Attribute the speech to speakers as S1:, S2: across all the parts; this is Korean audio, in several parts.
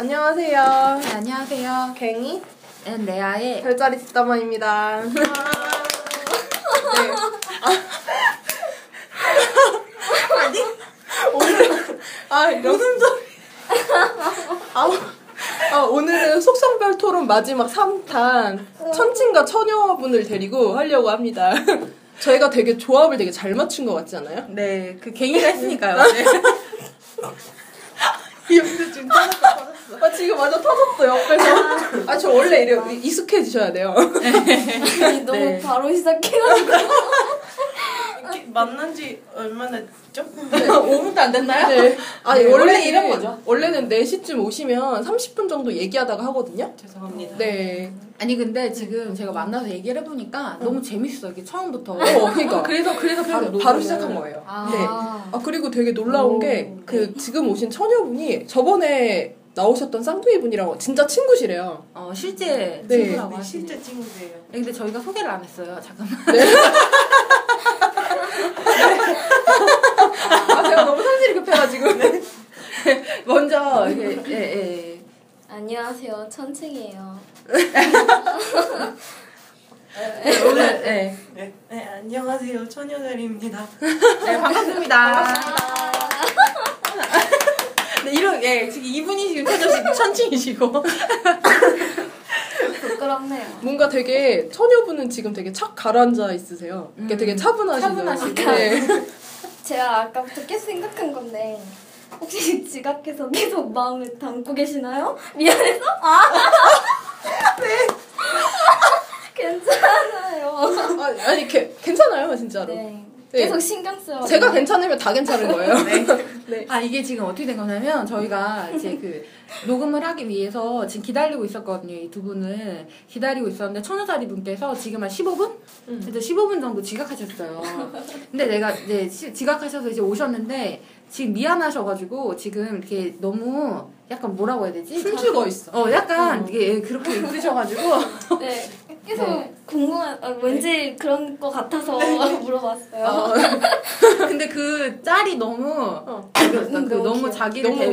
S1: 안녕하세요.
S2: 네, 안녕하세요.
S1: 괭이
S2: and 레아의
S1: 별자리 뒷담화입니다. 네. 아. 아니 오늘 아 무슨 소리? 아, 아 오늘은 속성별 토론 마지막 3탄 천칭과 처녀분을 데리고 하려고 합니다. 저희가 되게 조합을 되게 잘 맞춘 것 같지 않아요?
S2: 네, 그 괭이가 했으니까요. 네.
S1: 옆에 지금 터졌어, 터졌어. 아, 지금 완전 터졌어, 옆에서. 아, 저 원래 이래 익숙해지셔야 돼요.
S3: 너무
S2: 네.
S3: 바로 시작해가지고
S4: 이렇게 만난 지 얼마나 됐죠?
S2: 5분도 안 됐나요?
S1: 네. 아니,
S2: 네,
S1: 원래
S2: 원래 이런 거죠.
S1: 원래는 4시쯤 오시면 30분 정도 얘기하다가 하거든요?
S4: 죄송합니다.
S1: 네.
S2: 아니 근데 지금 제가 만나서 얘기를 해보니까 너무 재밌어요. 이게 처음부터.
S1: 어, 그러니까.
S2: 그래서 그래서 바로
S1: 바로,
S2: 녹음을-
S1: 바로 시작한 거예요.
S2: 아.
S1: 네. 아, 그리고 되게 놀라운
S2: 오,
S1: 게, 그, 지금 오신 처녀분이 저번에 나오셨던 쌍둥이 분이랑 진짜 친구시래요.
S2: 어 실제
S1: 네.
S2: 친구라고
S4: 네,
S2: 하시네.
S4: 실제 친구예요.
S2: 네, 근데 저희가 소개를 안 했어요. 잠깐만.
S1: 아, 제가 너무 성질이 급해가지고.
S2: 먼저 이게 예, 예.
S3: 안녕하세요 천층이에요
S2: 네, 오늘 네.
S4: 네, 네 안녕하세요. 처녀자리입니다.
S2: 네 반갑습니다. 네, 이런 예 지금 이분이 지금 천천히 천칭이시고
S3: 부끄럽네요
S1: 뭔가 되게 처녀분은 지금 되게 착 가라앉아 있으세요. 이게
S2: 음,
S1: 되게 차분하시죠.
S2: 차분하시고.
S1: 네.
S3: 제가 아까부터 계속 생각한 건데 혹시 지각해서 계속 마음에 담고 계시나요? 미안해서? 아! 네 괜찮아요
S1: 아, 아니, 게, 괜찮아요, 진짜로.
S3: 네
S1: 네.
S3: 계속 신경 써요
S1: 제가 괜찮으면 다 괜찮은 거예요.
S2: 네.
S1: 네.
S2: 아 이게 지금 어떻게 된 거냐면 저희가 이제 그 녹음을 하기 위해서 지금 기다리고 있었거든요 이 두 분을 기다리고 있었는데 천우자리 분께서 지금 한 15분?
S1: 음.
S2: 그래서 15분 정도 지각하셨어요. 근데 내가 이제 시- 지각하셔서 이제 오셨는데 지금 미안하셔가지고 지금 이렇게 너무 약간 뭐라고 해야 되지?
S1: 숨죽어 있어.
S2: 어 약간 이게 그렇게 있으셔가지고
S3: 네 계속
S2: 네.
S3: 궁금한 아, 왠지 그런 거 같아서 물어봤어요
S1: 어,
S2: 근데 그 짤이 너무
S1: 어.
S2: 그, 그
S3: 너무
S2: 너무
S3: 귀여워.
S2: 자기를
S1: 너무
S2: 대-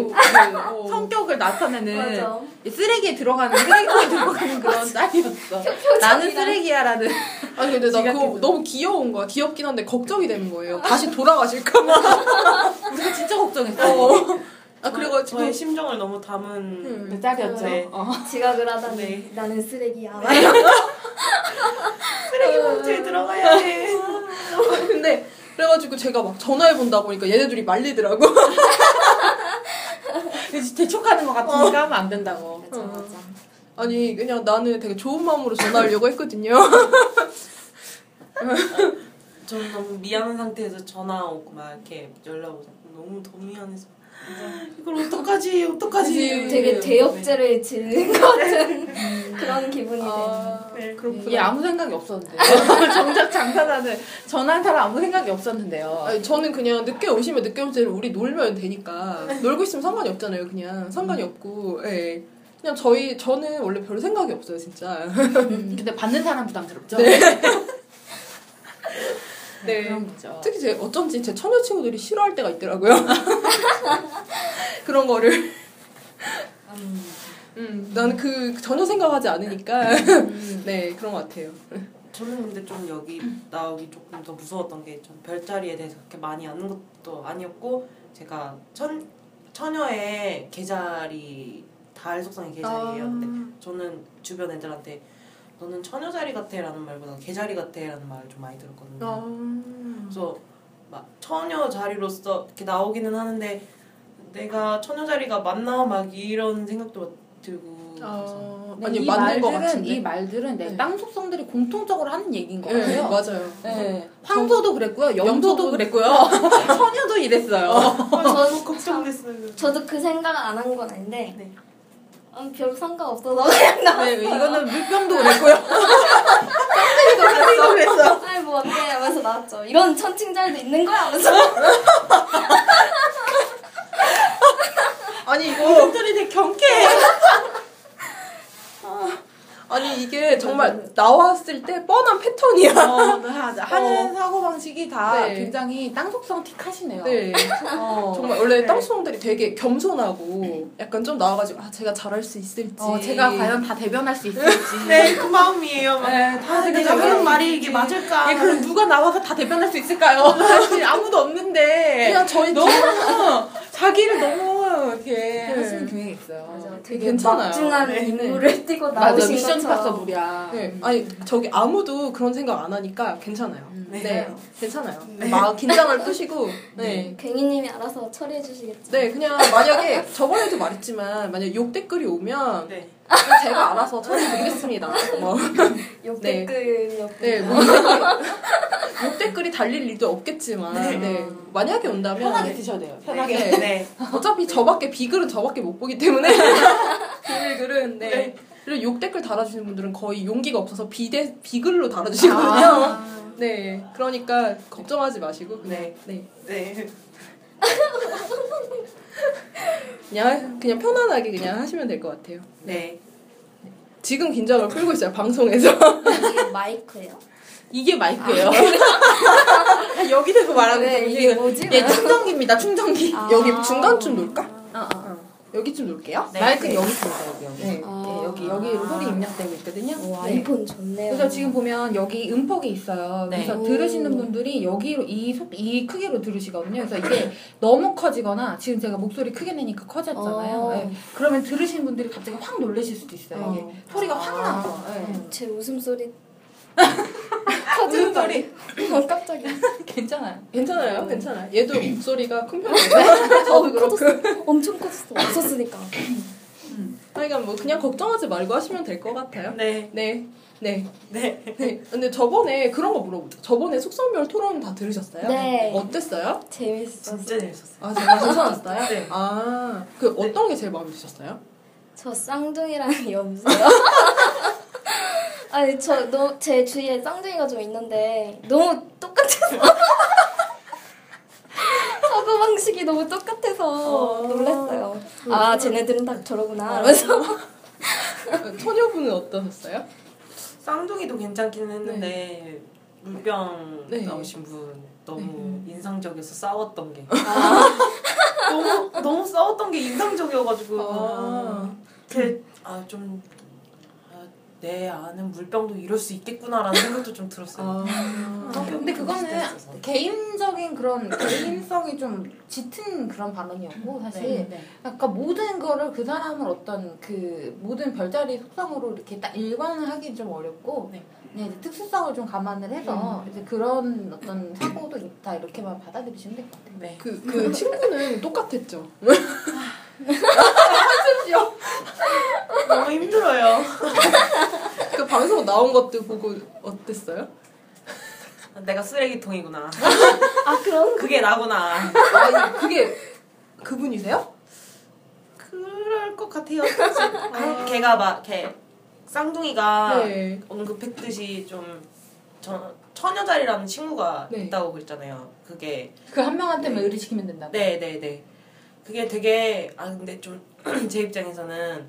S1: 네, 어.
S2: 성격을 나타내는
S3: 맞아
S2: 쓰레기에 들어가는 쓰레기통에 들어가는 그런 짤이었어. 나는 쓰레기야라는.
S1: 아니 근데 나 그거. 너무 귀여운 거야. 귀엽긴 한데 걱정이 되는 거예요. 다시 돌아가실까봐.
S2: 우리가 진짜 걱정했어.
S1: 어. 아
S4: 저의
S1: 그래가지고
S4: 심정을 너무 담은
S1: 음.
S2: 그 짤이었죠.
S4: 네.
S2: 어.
S3: 지각을 하다니
S4: 네.
S3: 나는 쓰레기야
S4: 쓰레기 봉투에 들어가야 돼.
S1: 근데 그래가지고 제가 막 전화해 본다 보니까 얘네들이 말리더라고.
S2: 그래서 대촉하는 것 같으니까 하면 안 된다고.
S3: 맞아 맞아
S1: 아니 그냥 나는 되게 좋은 마음으로 전화하려고 했거든요.
S4: 저는 너무 미안한 상태에서 전화 오고 막 이렇게 연락 오고 너무 더 미안해서 이걸 어떡하지 어떡하지.
S3: 되게
S1: 네.
S3: 대역죄를 지는 것 같은 그런 기분이.
S1: 아,
S4: 네.
S1: 그렇구나.
S2: 이게 아무 생각이 없었는데요. 정작 장사하는 전화한 사람 아무 생각이 없었는데요.
S1: 아니, 저는 그냥 늦게 오시면 늦게 오면 되고 우리 놀면 되니까 놀고 있으면 상관이 없잖아요. 그냥 상관이 없고, 예. 그냥 저희 저는 원래 별 생각이 없어요, 진짜.
S2: 음, 근데 받는 사람 부담스럽죠.
S1: 네.
S2: 네,
S1: 네.
S2: 그런 거죠.
S1: 특히 제 어쩐지 제 처녀 친구들이 싫어할 때가 있더라고요. 그런 거를.
S2: 음.
S1: 음, 나는 그 전혀 생각하지 않으니까. 네, 그런 것 같아요.
S4: 저는 근데 좀 여기 나오기 조금 더 무서웠던 게전 별자리에 대해서 그렇게 많이 아는 것도 아니었고 제가 천 처녀의 계자리 달 속성의 계자리예요.
S1: 아.
S4: 근데 저는 주변 애들한테 너는 처녀자리 같아라는 말보다 계자리 같아라는 말을 좀 많이 들었거든요.
S1: 아.
S4: 그래서 막 처녀 자리로서 이렇게 나오기는 하는데 내가 처녀 자리가 맞나 막 이런 생각도 들고
S1: 아,
S2: 네,
S1: 아니
S2: 이
S1: 맞는 것
S2: 말들은
S1: 같은데.
S2: 이 말들은 네,
S1: 네.
S2: 땅 속성들이 공통적으로 하는 얘기인 것
S1: 네,
S2: 같아요.
S1: 맞아요.
S2: 네. 황소도 그랬고요, 염소도
S1: 염소도-
S2: 그랬고요, 처녀도 이랬어요.
S4: 아,
S3: 저-
S4: 너무 걱정됐어요.
S3: 저도 그 생각을 안한 건 아닌데
S4: 네.
S3: 음, 별 상관없어서 그냥 나
S2: 네, 이거는 물병도 그랬고요.
S1: 깜짝이야 그랬어.
S3: 아이 뭐 어때 하면서 나왔죠. 이런 천칭자리도 있는 거야 하면서
S1: 아니 이거
S2: 분들이 되게 경쾌해.
S1: 아니 이게 정말 나왔을 때 뻔한 패턴이야.
S2: 어, 네, 하- 하는
S1: 어.
S2: 사고 방식이 다
S1: 네.
S2: 굉장히 땅속성 틱하시네요.
S1: 네.
S2: 어.
S1: 정말 원래
S4: 네.
S1: 땅수홍들이 되게 겸손하고 약간 좀 나와가지고 아 제가 잘할 수 있을지.
S2: 어, 제가 과연 다 대변할 수 있을지.
S4: 네, 그 마음이에요. 막.
S2: 네, 다
S4: 아, 내가 하는
S2: 수
S4: 말이. 이게 맞을까?
S2: 예, 그럼 누가 나와서 다 대변할 수 있을까요? 사실 아무도 없는데.
S1: 그냥 저희
S2: 너무 자기를 너무 이렇게
S1: 네.
S2: 하시는 경향이 있어요.
S3: 맞아.
S1: 되게 괜찮아요.
S3: 막중한
S4: 네.
S3: 임무를 띄고
S2: 맞아,
S3: 나오신
S2: 미션
S3: 것처럼.
S2: 임파서블이야.
S1: 네. 아니 저기 아무도 그런 생각 안 하니까 괜찮아요.
S2: 음.
S1: 네,
S4: 네.
S1: 괜찮아요. 막 긴장을 푸시고 네.
S3: 갱이님이 알아서 처리해 주시겠죠.
S1: 네, 그냥 만약에 저번에도 말했지만 만약 욕 댓글이 오면
S4: 네.
S1: 제가 알아서 처리드리겠습니다. 뭐.
S3: 욕
S1: 네.
S3: 댓글
S1: 네, 뭐 욕 댓글이 달릴 일도 없겠지만
S4: 네.
S1: 네. 만약에 온다면
S2: 편하게 드셔야 돼요. 편하게.
S1: 네.
S4: 네.
S1: 어차피 저밖에 비글은 저밖에 못 보기 때문에 비글글은 네.
S4: 네.
S1: 그리고 욕 댓글 달아주시는 분들은 거의 용기가 없어서 비대 비글로 달아주시거든요.
S2: 아.
S1: 네, 그러니까 걱정하지 마시고 그냥
S4: 네.
S1: 네.
S4: 네.
S1: 그냥 그냥 편안하게 그냥 하시면 될 것 같아요.
S4: 네.
S1: 지금 긴장을 풀고 있어요 방송에서.
S3: 이게 마이크예요?
S2: 이게 마이크예요. 여기 대고 말하는
S3: 네,
S2: 거
S3: 이게 뭐지?
S2: 네, 충전기입니다. 충전기.
S3: 아.
S1: 여기 중간쯤 놓을까? 여기쯤 놓을게요.
S4: 네.
S2: 마이크는 여기 있습니다. 여기 여기.
S1: 네.
S3: 아.
S2: 네, 여기 여기 소리 입력되고 있거든요.
S3: 오,
S2: 네.
S3: 아이폰 좋네요.
S2: 그래서 지금 보면 여기 음폭이 있어요.
S4: 네.
S2: 그래서
S3: 오.
S2: 들으시는 분들이 여기로 이, 속, 이 크기로 들으시거든요. 그래서 이게 너무 커지거나 지금 제가 목소리 크게 내니까 커졌잖아요.
S3: 어.
S2: 네. 그러면 들으시는 분들이 갑자기 확 놀라실 수도 있어요. 이게
S1: 어.
S2: 소리가 확
S4: 아.
S2: 나서. 네.
S3: 제 웃음소리 커지는 소리. 어, 깜짝이야.
S2: 괜찮아요.
S1: 괜찮아요, 괜찮아요. 얘도 목소리가 큰 편이에요. 저도 그렇고.
S3: 엄청 커졌어. 없었으니까.
S1: 그러니까 뭐 그냥 걱정하지 말고 하시면 될 것 같아요.
S4: 네.
S1: 네, 네,
S4: 네.
S1: 네. 근데 저번에 그런 거 물어보죠. 저번에 속성별 토론 다 들으셨어요?
S3: 네.
S1: 어땠어요?
S3: 재밌었어.
S4: 진짜 재밌었어요.
S1: 아, 정말 괜찮았어요?
S4: 네.
S1: 아, 그 어떤 게 제일 마음에 드셨어요?
S3: 저 쌍둥이랑 여보세요? 아니 저제 주위에 쌍둥이가 좀 있는데 너무 똑같아서 사고 방식이 너무 똑같아서
S1: 어.
S3: 놀랐어요. 아 쟤네들은 다 저러구나. 이러면서
S1: 처녀분은 어떠셨어요?
S4: 쌍둥이도 괜찮긴 했는데 물병
S1: 네.
S4: 나오신 분 너무
S1: 네.
S4: 인상적이어서 싸웠던 게
S3: 아,
S4: 너무 너무 싸웠던 게 인상적이어가지고
S1: 아.
S4: 그아좀 아, 내 아는 물병도 이럴 수 있겠구나라는 생각도 좀 들었어요.
S1: 아.
S2: 근데 그거는
S4: 비슷했어서.
S2: 개인적인 그런 개인성이 좀 짙은 그런 반응이었고 사실
S4: 네, 네.
S2: 약간 모든 거를 그 사람을 어떤 그 모든 별자리 속성으로 이렇게 딱 일관을 하기 좀 어렵고
S4: 네.
S2: 네, 이제 특수성을 좀 감안을 해서 이제 그런 어떤 사고도 있다 이렇게만 받아들이시면 될 것 같아요.
S4: 네.
S1: 그, 그 친구는 똑같았죠.
S4: 너무 힘들어요.
S1: 그 방송 나온 것도 보고 어땠어요?
S4: 내가 쓰레기통이구나.
S3: 아 그런
S4: 그게 나구나.
S1: 아, 그게 그분이세요?
S4: 그럴 것 같아요. 아, 걔가 막 걔 쌍둥이가
S1: 네.
S4: 언급했듯이 좀 저, 처녀자리라는 친구가
S1: 네.
S4: 있다고 그랬잖아요. 그게
S2: 그 한 명한테만
S4: 네.
S2: 의리시키면 된다.
S4: 네, 네, 네. 그게 되게 아 근데 좀 제 입장에서는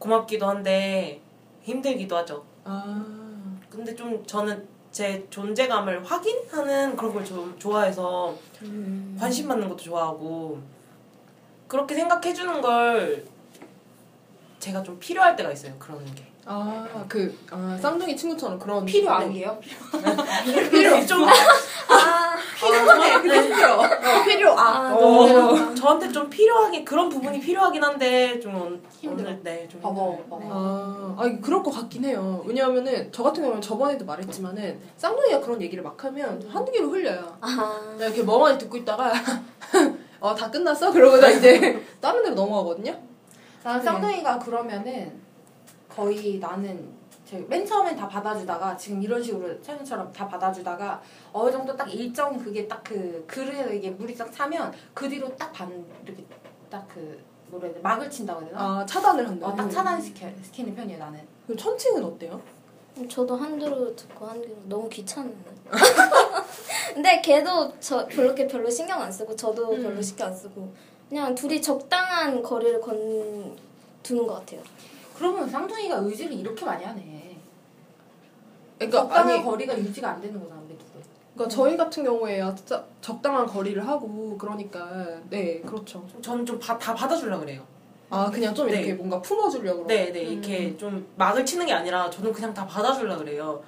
S4: 고맙기도 한데 힘들기도 하죠.
S1: 아.
S4: 근데 좀 저는 제 존재감을 확인하는 그런 걸 좀 좋아해서
S3: 음.
S4: 관심 받는 것도 좋아하고 그렇게 생각해 주는 걸 제가 좀 필요할 때가 있어요. 그런 게.
S1: 아, 그, 아, 쌍둥이 친구처럼 그런.
S2: 필요한게요?
S4: 필요 좀
S3: 아,
S1: 필요해, 그게 필요. 어, 필요, 아.
S3: 아,
S1: 어.
S3: 너무
S4: 저한테 좀 필요하게 그런 부분이 필요하긴 한데 좀
S2: 힘들어.
S4: 오늘 네좀
S2: 봐봐. 봐봐.
S4: 네.
S1: 아, 아니, 그럴 것 같긴 해요. 왜냐하면은, 저 같은 경우는 저번에도 말했지만은, 쌍둥이가 그런 얘기를 막 하면 한두 개로 흘려요.
S3: 아,
S1: 그냥 이렇게 멍하니 듣고 있다가, 어, 다 끝났어? 그러고나 이제, 다른 데로 넘어가거든요?
S2: 나는
S1: 네.
S2: 쌍둥이가 그러면은 거의 나는 제맨 처음엔 다 받아주다가 지금 이런 식으로 찬이처럼 다 받아주다가 어느 정도 딱 일정 그게 딱그 그릇에 이게 물이 딱 차면 그 뒤로 딱 반 이렇게 딱 그 뭐라 해야 돼 막을 친다고 해야 되나?
S1: 아, 차단을 한다.
S2: 어, 딱 차단 시켜 시키는 편이에요 나는.
S1: 그럼 천칭은 어때요?
S3: 저도 한두로 듣고 한두로 너무 귀찮네. 근데 걔도 저 별로 게 별로 신경 안 쓰고 저도
S1: 음.
S3: 별로 신경 안 쓰고 그냥 둘이 적당한 거리를 건 두는 것 같아요.
S2: 그러면 쌍둥이가 의지를 이렇게 많이 하네.
S1: 그러니까
S2: 적당한
S1: 아니
S2: 거리가 유지가 안 되는 거잖아, 우리 둘은.
S1: 그러니까 저희 같은 경우에야 진짜 적당한 거리를 하고 그러니까 네 그렇죠.
S4: 저는 좀 다 받아주려 그래요.
S1: 아 그냥 좀
S4: 네.
S1: 이렇게 뭔가 품어주려고.
S4: 네, 네, 이렇게 좀 막을 치는 게 아니라 저는 그냥 다 받아주려 그래요.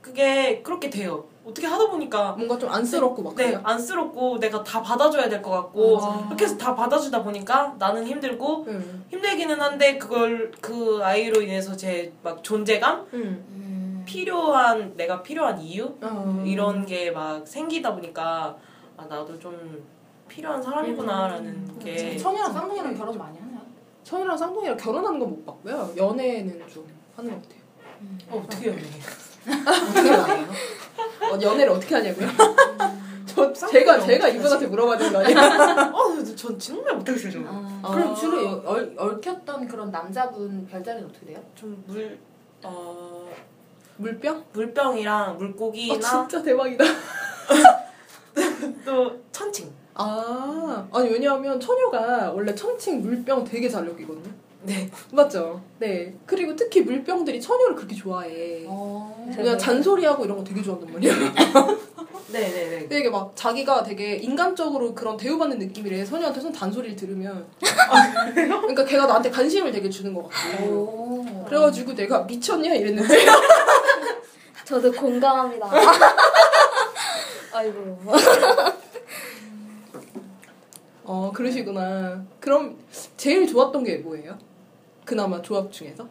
S4: 그게 그렇게 돼요. 어떻게 하다 보니까
S1: 뭔가 좀 안쓰럽고 막
S4: 네,
S1: 그래요.
S4: 안쓰럽고 내가 다 받아줘야 될 것 같고
S1: 아.
S4: 이렇게 해서 다 받아주다 보니까 나는 힘들고
S1: 네.
S4: 힘들기는 한데 그걸 그 아이로 인해서 제 막 존재감
S1: 음.
S4: 필요한 내가 필요한 이유
S1: 어.
S4: 이런 게 막 생기다 보니까 아 나도 좀 필요한 사람이구나라는
S1: 음.
S4: 게
S2: 천이랑 쌍둥이랑 결혼 많이 하나요?
S1: 천이랑 쌍둥이랑 결혼하는 건 못 봤고요. 연애는 좀 하는 것 같아요.
S4: 어, 어떻게 연애?
S1: 어떻게 연애해요? 어, 연애를 어떻게 하냐고요? 저 제가 제가 이분한테 물어봐야 되는 거 아니에요?
S4: 어, 전 정말 못하겠어요. 저는.
S1: 아.
S2: 그럼 주로 여- 얽, 얽혔던 그런 남자분 별자리는 어떻게 돼요?
S4: 좀 물 어,
S1: 물병?
S4: 물병이랑
S1: 어,
S4: 물고기나
S1: 진짜 대박이다.
S4: 또 천칭.
S1: 아 아니 왜냐하면 처녀가 원래 천칭 물병 되게 잘 엮이거든요.
S4: 네.
S1: 맞죠? 네. 그리고 특히 물병들이 처녀를 그렇게 좋아해.
S2: 어.
S1: 그냥 잔소리하고 이런 거 되게 좋아한단 말이야.
S4: 네네네.
S1: 되게 막 자기가 되게 인간적으로 그런 대우받는 느낌이래. 소녀한테선 잔소리를 들으면. 그러니까 걔가 나한테 관심을 되게 주는 것 같고.
S2: 오.
S1: 그래가지고 내가 미쳤냐 이랬는데.
S3: 저도 공감합니다. 아이고.
S1: 어 그러시구나. 그럼 제일 좋았던 게 뭐예요? 그나마 조합 중에서?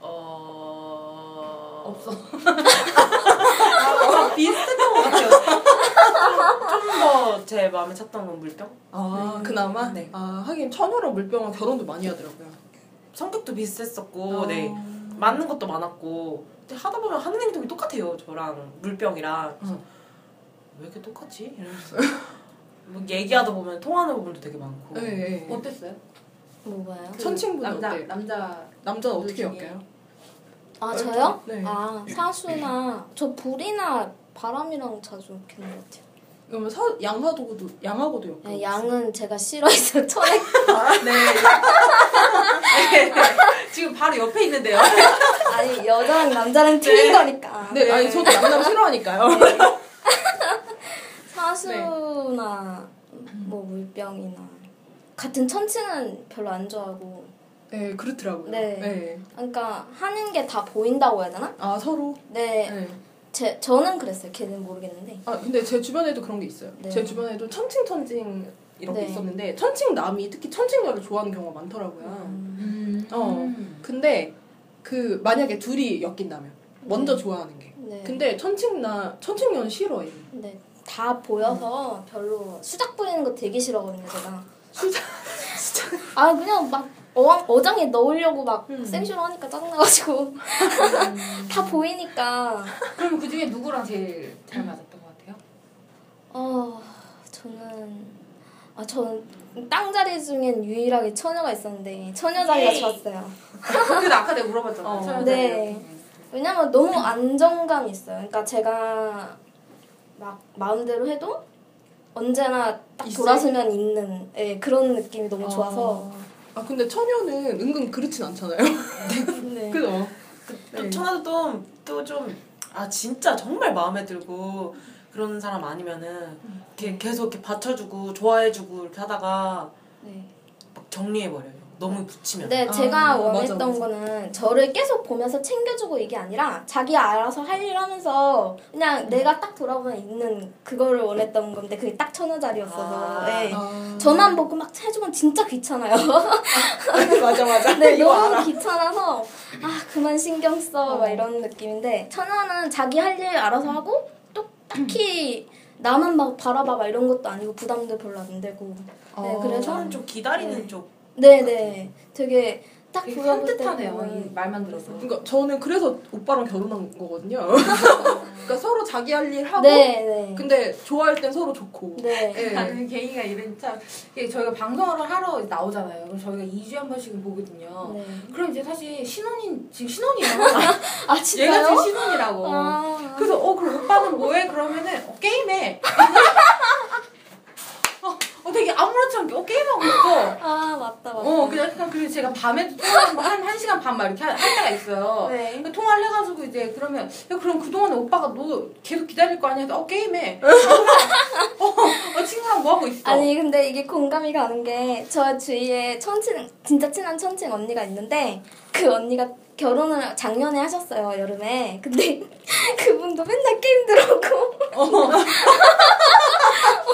S4: 어
S2: 없어.
S4: 아, 비슷했던 것 같아요. 좀 더 제 마음에 찼던 건 물병.
S1: 아
S4: 음,
S1: 그나마?
S4: 네.
S1: 아 하긴 처녀랑 물병은 결혼도 많이 하더라고요.
S4: 성격도 비슷했었고,
S1: 아.
S4: 네 맞는 것도 많았고. 근데 하다 보면 하는 행동이 똑같아요. 저랑 물병이랑. 그래서
S1: 응.
S4: 왜 이렇게 똑같지? 이러면서 뭐 얘기하다 보면 통하는 부분도 되게 많고.
S1: 네. 네.
S2: 어땠어요?
S3: 뭐가요?
S2: 그
S1: 천칭분
S2: 남자
S1: 어때요?
S2: 남자
S1: 남자는 어떻게
S2: 중에.
S1: 엮여요?
S3: 아 저요?
S1: 네.
S3: 아 사수나 저 불이나 바람이랑 자주 엮이는 것 같아요.
S1: 그러면 사, 양하고도 양하고도 엮여.
S3: 네, 양은 제가 싫어해서 천에
S4: 네. 지금 바로 옆에 있는데요.
S3: 아니 여자랑 남자랑 틀린 거니까.
S1: 네, 아니 저도 남남 싫어하니까요.
S3: 사수나 뭐 물병이나 같은 천칭은 별로 안 좋아하고
S1: 네, 그렇더라고요.
S3: 네. 그러니까 하는 게 다 보인다고 해야 되나?
S1: 아 서로.
S3: 네,
S1: 네.
S3: 제 저는 그랬어요. 걔는 모르겠는데.
S1: 아 근데 제 주변에도 그런 게 있어요.
S3: 네.
S1: 제 주변에도 천칭 천칭 이런 게
S3: 네.
S1: 있었는데 천칭 남이 특히 천칭녀를 좋아하는 경우가 많더라고요.
S3: 음,
S2: 음.
S1: 어. 근데 그 만약에 둘이 엮인다면 먼저 좋아하는 게.
S3: 네.
S1: 근데 천칭 나 천칭녀는 싫어해.
S3: 근데 다 보여서 별로 수작 부리는 거 되게 싫어하거든요, 제가. 아 그냥 막 어항, 어장에 넣으려고 막
S1: 음.
S3: 생쇼로 하니까 짜증나가지고 다 보이니까
S2: 그러면 그 중에 누구랑 제일 잘 맞았던 것 같아요?
S3: 어 저는 아 저는 땅자리 중엔 유일하게 처녀가 있었는데 처녀 자리가 좋았어요.
S2: 근데 아까 내가 물어봤잖아.
S1: 어.
S2: 요
S3: 네. 왜냐면 너무 안정감이 있어요. 그러니까 제가 막 마음대로 해도 언제나 딱
S1: 있어요?
S3: 돌아서면 있는 예, 그런 느낌이 너무 좋아서
S1: 아 근데 처녀는 은근 그렇진 않잖아요.
S3: 네.
S1: 그죠?
S4: 또
S1: 네.
S4: 천하도 또좀아 진짜 정말 마음에 들고 그런 사람 아니면은 이렇게 계속 이렇게 받쳐주고 좋아해주고 이렇게 하다가
S3: 네.
S4: 막 정리해버려요. 너무 붙이면.
S3: 근데
S1: 아,
S3: 제가
S1: 맞아,
S3: 원했던
S1: 맞아.
S3: 거는 저를 계속 보면서 챙겨주고 이게 아니라 자기 알아서 할 일 하면서 그냥
S1: 음.
S3: 내가 딱 돌아보면 있는 그거를 원했던 건데 그게 딱 천여 자리였어서
S4: 아.
S3: 네.
S1: 아.
S3: 저만 보고 막 해주면 진짜 귀찮아요.
S1: 맞아 맞아.
S3: 네, 너무
S1: 알아.
S3: 귀찮아서 아 그만 신경 써막
S1: 어.
S3: 이런 느낌인데 천하는 자기 할 일 알아서 하고 또 딱히 나만 막 바라봐 막 이런 것도 아니고 부담도 별로 안 되고 네,
S1: 어.
S3: 그래서
S4: 저는 좀 기다리는
S3: 네.
S4: 쪽.
S3: 네네 되게 딱
S2: 되게
S3: 때
S2: 산뜻하네요. 이 말만 들어서.
S1: 그러니까 저는 그래서 오빠랑 결혼한 거거든요. 그러니까 서로 자기 할 일 하고
S3: 네네
S1: 근데 좋아할 땐 서로 좋고.
S3: 네.
S1: 예.
S2: 나는 개인가 이런 참 이게 저희가 방송을 하러 나오잖아요. 그럼 저희가 2주에 한 번씩은 보거든요.
S3: 네.
S2: 그럼 이제 사실 신혼인 지금 신혼이에요.
S3: 아
S2: 얘가
S3: 진짜요?
S2: 지금 신혼이라고.
S3: 아,
S2: 그래서 어 그럼 오빠는 뭐해? 그러면은 어, 게임해. 어, 어 되게 아무렇지 않게 어 게임하고 있어.
S3: 아 맞다 맞다.
S2: 어, 그냥 약간 그리고 제가 밤에도 통화를 뭐 한, 한 시간 반 막 이렇게 할, 할 때가 있어요.
S3: 네.
S2: 그러니까 통화를 해가지고 이제 그러면, 야, 그럼 그 동안에 오빠가 너 계속 기다릴 거 아니야? 어, 게임해. 어, 어, 친구랑 뭐 하고 있어?
S3: 아니 근데 이게 공감이 가는 게 저 주위에 천친 진짜 친한 천친 언니가 있는데 그 언니가 결혼을 작년에 하셨어요 여름에 근데 그분도 맨날 게임 들어오고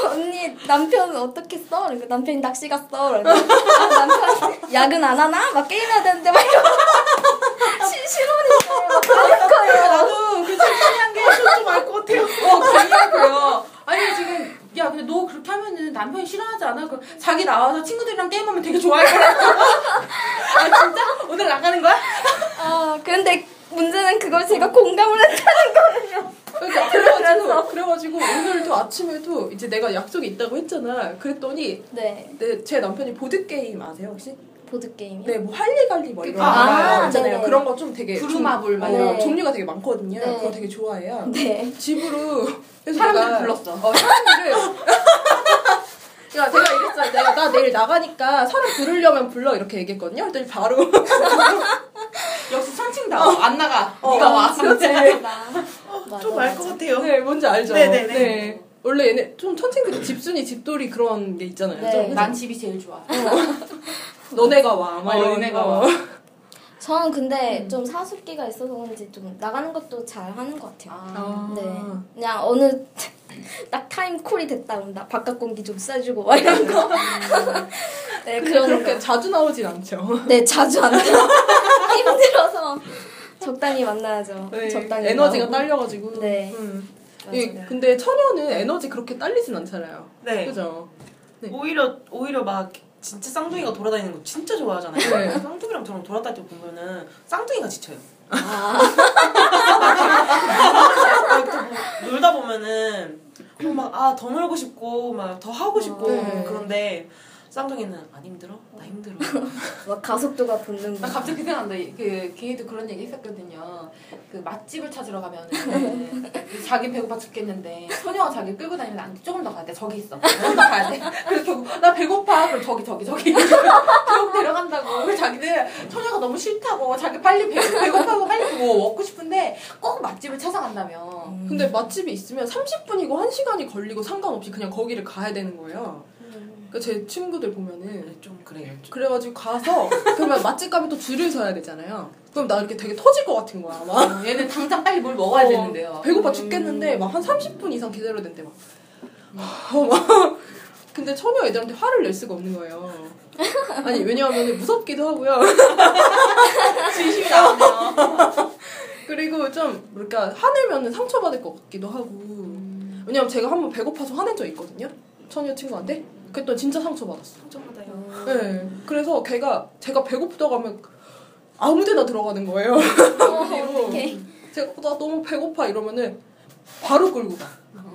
S3: 언니 남편은 어떻게 써? 그러니까 남편이 낚시 갔어 그래서 아, 남편 야근 안 하나? 막 게임해야 되는데 막 이러고 시- 신혼인데 막 거예요
S2: 나도 그 천천히한 게좀알 것 같아요. 어, 그래요. 아니, 지금, 야, 근데 너 그렇게 하면은 남편이 싫어하지 않아? 그 자기 나와서 친구들이랑 게임하면 되게 좋아할 거야. 아, 진짜? 오늘 나가는 거야?
S3: 아 근데 문제는 그걸 제가 공감을 했다는 거예요
S1: 그러니까 그래가지고 그래가지고 오늘도 아침에도 이제 내가 약속이 있다고 했잖아. 그랬더니
S3: 네
S1: 내, 제 남편이 보드 게임 아세요 혹시?
S3: 보드게임이요?
S1: 네, 뭐 할리갈리 뭐 이런 거
S2: 아,
S1: 있잖아요.
S3: 네네.
S1: 그런 거 좀 되게
S2: 부루마블 막
S3: 거.
S1: 종류가 되게 많거든요.
S3: 네.
S1: 그거 되게 좋아해요.
S3: 네
S1: 집으로
S2: 사람들 불렀어.
S1: 어, 사람들을 야, 내가 이랬잖아. 내가 나 내일 나가니까 사람 부르려면 불러 이렇게 얘기했거든요. 그랬더니 바로
S2: 역시 천칭다. 안 나가.
S1: 어,
S2: 네가 와.
S1: 그렇지.
S4: 좀알 것 같아요.
S1: 네, 뭔지 알죠?
S4: 네네네.
S1: 네. 원래 얘네 좀 천칭들이 집순이 집돌이 그런 게 있잖아요.
S3: 네.
S2: 좀난 집이 제일 좋아.
S1: 너네가 와. 막
S2: 어, 너네가
S1: 거.
S2: 와.
S3: 저는 근데 좀 사습기가 있어서 그런지 좀 나가는 것도 잘 하는 것 같아요.
S1: 아.
S3: 네. 그냥 어느 딱 타임 콜이 됐다 그럼 나 바깥 공기 좀 쐬주고 막 이런 거. 네, 그런
S1: 그렇게
S3: 거.
S1: 자주 나오진 않죠.
S3: 네, 자주 안 돼요. 힘들어서 적당히 만나야죠.
S1: 네,
S3: 적당히.
S1: 에너지가
S3: 나오고.
S1: 딸려가지고.
S3: 네.
S1: 음. 이, 근데 처녀는 에너지 그렇게 딸리진 않잖아요.
S4: 네.
S1: 그죠? 네.
S4: 오히려 오히려 막 진짜 쌍둥이가 돌아다니는 거 진짜 좋아하잖아요.
S1: 네.
S4: 쌍둥이랑 저랑 돌아다닐 때 보면은 쌍둥이가 지쳐요.
S3: 아,
S4: 또 놀다 보면은 막아 더 놀고 싶고 막 더 하고 싶고
S1: 네.
S4: 그런데 쌍둥이는 안 힘들어? 나 힘들어.
S3: 막 가속도가 붙는
S2: 나
S3: 거.
S2: 갑자기 그 생각난다. 그 걔도 그런 얘기 했었거든요. 그 맛집을 찾으러 가면은 자기 배고파 죽겠는데 소녀가 자기 끌고 다니면 안 돼. 조금 더 가야 돼. 저기 있어. 조금 더 가야 돼. 그래서 결국 나 배고파. 그럼 저기 저기 저기 결국 데려간다고. 그래서 자기들 소녀가 너무 싫다고 자기 빨리 배, 배고파고 빨리 뭐 먹고 싶은데 꼭 맛집을 찾아간다며.
S3: 음.
S1: 근데 맛집이 있으면 30분이고 1시간이 걸리고 상관없이 그냥 거기를 가야 되는 거예요.
S3: 음.
S1: 그러니까 제 친구들 보면은
S4: 네, 좀 그래요. 좀.
S1: 그래가지고 가서 그러면 맛집 가면 또 줄을 서야 되잖아요. 그럼 나 이렇게 되게 터질 것 같은 거야. 막
S2: 어, 얘는 당장 빨리 뭘 먹어야
S1: 어,
S2: 되는데요.
S1: 배고파 죽겠는데 막 한 30분 이상 기다려야 된대 막. 어, 막. 근데 처녀 애들한테 화를 낼 수가 없는 거예요. 아니 왜냐하면 무섭기도 하고요.
S2: 진심이 나오네요.
S1: 그리고 좀 뭐랄까 화내면 상처받을 것 같기도 하고. 왜냐면 제가 한번 배고파서 화낸 적 있거든요. 처녀 친구한테. 그랬더니 진짜 상처받았어.
S4: 상처받아요.
S1: 네. 그래서 걔가 제가 배고프다고 하면 아무 데나 들어가는 거예요.
S3: 어.
S1: 제가 어, 나 너무 배고파 이러면은 바로 끌고 가.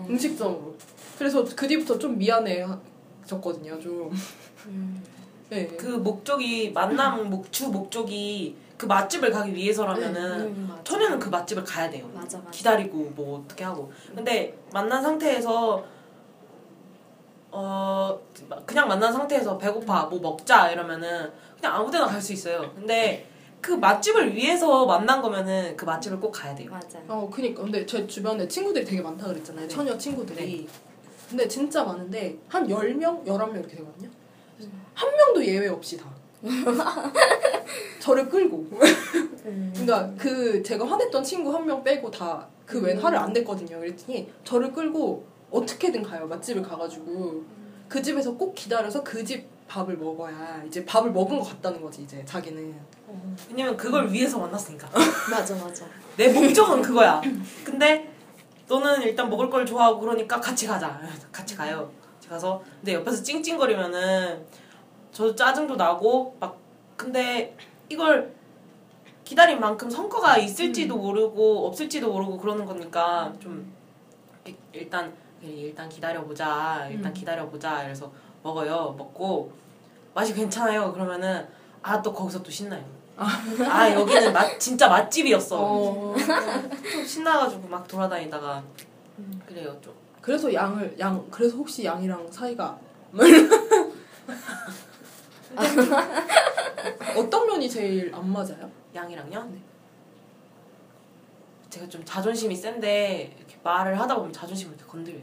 S1: 음식점으로. 그래서 그 뒤부터 좀 미안해졌거든요. 좀.
S3: 음.
S1: 네.
S4: 그 목적이 만남 목, 주 목적이 그 맛집을 가기 위해서라면은
S3: 음, 맞아.
S4: 처녀는 그 맛집을 가야 돼요.
S3: 맞아, 맞아.
S4: 기다리고 뭐 어떻게 하고. 근데 만난 상태에서 어 그냥 만난 상태에서 배고파 뭐 먹자 이러면은 그냥 아무데나 갈 수 있어요. 근데 그 맛집을 위해서 만난 거면은 그 맛집을 꼭 가야 돼요.
S3: 맞아.
S1: 어, 그니까. 근데 제 주변에 친구들이 되게 많다 그랬잖아요.
S4: 네.
S1: 처녀 친구들이. 근데 진짜 많은데, 한 10명? 11명 이렇게 되거든요. 한 명도 예외 없이 다. 저를 끌고.
S3: 음.
S1: 그러니까 그 제가 화냈던 친구 한 명 빼고 다그웬 화를 안 냈거든요. 그랬더니 저를 끌고 어떻게든 가요. 맛집을 가가지고 그 집에서 꼭 기다려서 그 집 밥을 먹어야 이제 밥을 먹은 것 같다는 거지 이제 자기는.
S4: 왜냐면 그걸 위해서 만났으니까.
S3: 맞아, 맞아.
S4: 내 목적은 그거야. 근데 너는 일단 먹을 걸 좋아하고 그러니까 같이 가자. 같이 가요. 가서 근데 옆에서 찡찡거리면은 저도 짜증도 나고 막 근데 이걸 기다린 만큼 성과가 있을지도 모르고 없을지도 모르고 그러는 거니까 좀 이- 일단 일단 기다려보자. 일단
S1: 음.
S4: 기다려보자. 그래서 먹어요. 먹고 맛이 괜찮아요. 그러면은 아 또 거기서 또 신나요. 아 여기는 맛 진짜 맛집이었어.
S1: 어.
S4: 좀 신나가지고 막 돌아다니다가 그래요 좀.
S1: 그래서 양을 양 그래서 혹시 양이랑 사이가 어떤 면이 제일 안 맞아요?
S4: 양이랑요?
S1: 네.
S4: 제가 좀 자존심이 센데 말을 하다 보면 자존심을 건드려요.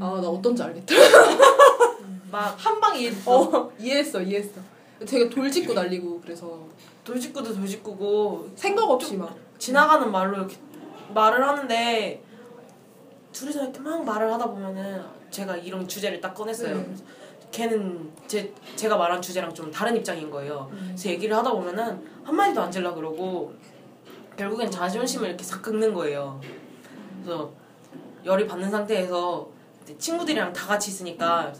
S1: 아나 어떤지 알겠다.
S4: 막
S1: 한 방 이해했어. 어, 이해했어, 이해했어. 되게 돌직구 날리고 그래서
S4: 돌직구도 돌직구고
S1: 생각 없이 막.
S4: 지나가는 말로 이렇게 말을 하는데 둘이서 이렇게 막 말을 하다 보면은 제가 이런 주제를 딱 꺼냈어요.
S1: 네.
S4: 그래서 걔는 제 제가 말한 주제랑 좀 다른 입장인 거예요. 그래서 얘기를 하다 보면은 한 마디도 안 질라 그러고 결국엔 자존심을 이렇게 싹 긁는 거예요. 그래서 열이 받는 상태에서 친구들이랑 다 같이 있으니까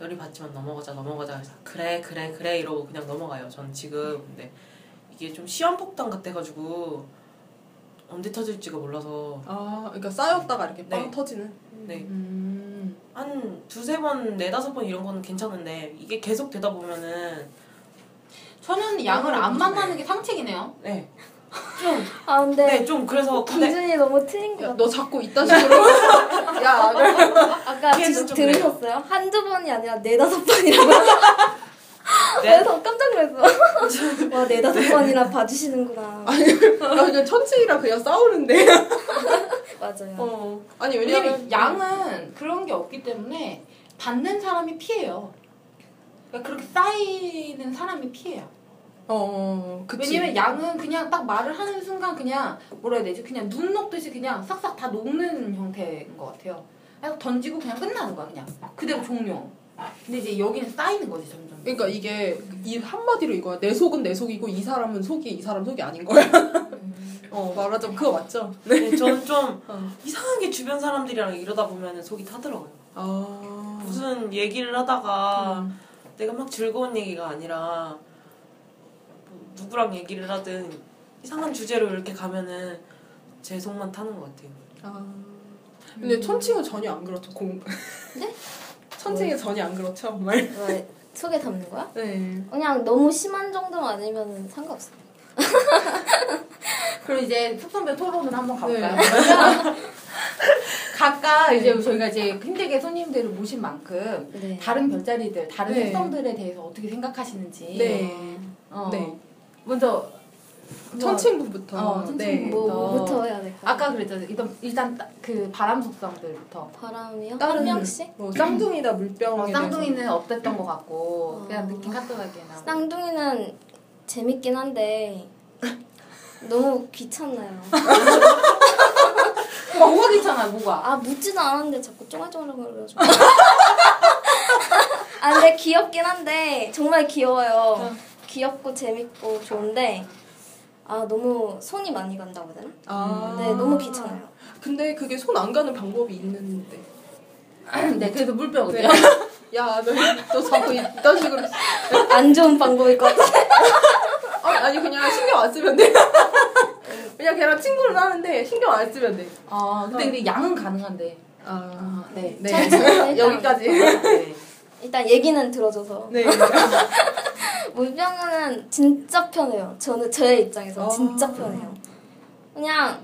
S4: 열이 받지만 넘어가자 넘어가자 그래서 그래 그래 그래 이러고 그냥 넘어가요. 전 지금 근데 이게 좀 시한폭탄 같아가지고 언제 터질지가 몰라서
S1: 아, 그러니까 쌓였다가 이렇게 빵
S4: 네.
S1: 터지는.
S4: 네.
S1: 음.
S4: 한 두세 번, 네다섯 번 이런 거는 괜찮은데 이게 계속 되다 보면은
S2: 저는 양을 안 만나는 게 상책이네요.
S4: 네. 좀,
S3: 아 근데
S4: 네, 좀 그래서
S3: 기준이 너무 틀린 것
S1: 야,
S3: 같아.
S1: 너 자꾸 이딴 식으로. 야.
S3: 아까 지-
S4: 좀
S3: 들으셨어요? 한두 번이 아니라 네다섯 번이라고.
S4: 네.
S3: 그래서 깜짝 놀랐어. 와 네다섯 번이나 봐주시는구나.
S1: 나 그냥 천칭이랑 그냥 싸우는데.
S3: 맞아요.
S1: 어. 아니, 왜냐면.
S2: 왜냐면 양은 그런 게 없기 때문에 받는 사람이 피해요. 그러니까 그렇게 쌓이는 사람이 피해요.
S1: 어, 그치.
S2: 왜냐면 양은 그냥 딱 말을 하는 순간 그냥 뭐라 해야 되지? 그냥 눈 녹듯이 그냥 싹싹 다 녹는 형태인 것 같아요. 그래서 던지고 그냥 끝나는 거야 그냥 그대로 종료. 근데 이제 여기는 쌓이는 거지 점점.
S1: 그러니까 이게 이 한마디로 이거야. 내 속은 내 속이고 이 사람은 속이 이 사람 속이 아닌 거야. 어, 말하자면 그거 맞죠?
S4: 네, 저는 좀
S1: 어.
S4: 이상하게 주변 사람들이랑 이러다 보면은 속이 타더라고요.
S1: 아.
S4: 무슨 얘기를 하다가
S1: 음.
S4: 내가 막 즐거운 얘기가 아니라 뭐 누구랑 얘기를 하든 이상한 주제로 이렇게 가면은 제 속만 타는 것 같아요.
S1: 아. 근데 천칭은 전혀 안 그렇죠. 공.
S3: 네?
S1: 천칭은 전혀 안 그렇죠. 말.
S3: 왜 속에 담는 거야?
S1: 네.
S3: 그냥 너무 심한 정도만 아니면 상관없어.
S2: 그럼 이제 속선배 토론을 한번 가볼까요?
S1: 네.
S2: 각각 이제 저희가 이제 힘들게 손님들을 모신 만큼
S3: 네.
S2: 다른 별자리들, 다른
S1: 네.
S2: 색성들에 대해서 어떻게 생각하시는지.
S1: 네.
S2: 어.
S1: 네.
S2: 먼저
S1: 천칭부부터.
S2: 어, 천칭부.
S3: 뭐
S2: 어.
S3: 해야 될까?
S2: 아까 그랬잖아요. 일단 일단 따- 그 바람 속성들부터.
S3: 바람이요?
S1: 다른
S3: 한 명씩?
S1: 뭐 쌍둥이나 물병에
S2: 어,
S1: 대해서.
S2: 쌍둥이는 어땠던 것 같고
S3: 어.
S2: 그냥 느낌 간단하게 나.
S3: 쌍둥이는 재밌긴 한데 너무 귀찮나요.
S2: 뭐가 귀찮아 뭐가?
S3: 아 묻지도 않았는데 자꾸 쫑알쫑알거려가지고. 아 근데 귀엽긴 한데 정말 귀여워요. 귀엽고 재밌고 좋은데 아 너무 손이 많이 간다고 해야 되나?
S1: 아.
S3: 네 너무 귀찮아요.
S1: 근데 그게 손 안 가는 방법이 있는데.
S2: 네 그래서 물병
S1: 네.
S2: 어때요?
S1: 야, 너, 너 자꾸 이딴 식으로.
S3: 안 좋은 방법일 것 같아.
S1: 아니, 아니, 그냥 신경 안 쓰면 돼. 그냥 걔랑 친구를 하는데 신경 안 쓰면 돼.
S2: 아 근데 근데 양은 가능한데.
S1: 아.
S2: 아, 네.
S1: 네. 여기까지.
S4: 네.
S3: 일단 얘기는 들어줘서
S1: 네.
S3: 물병은 진짜 편해요. 저는 제 입장에서
S1: 아.
S3: 진짜 편해요. 그냥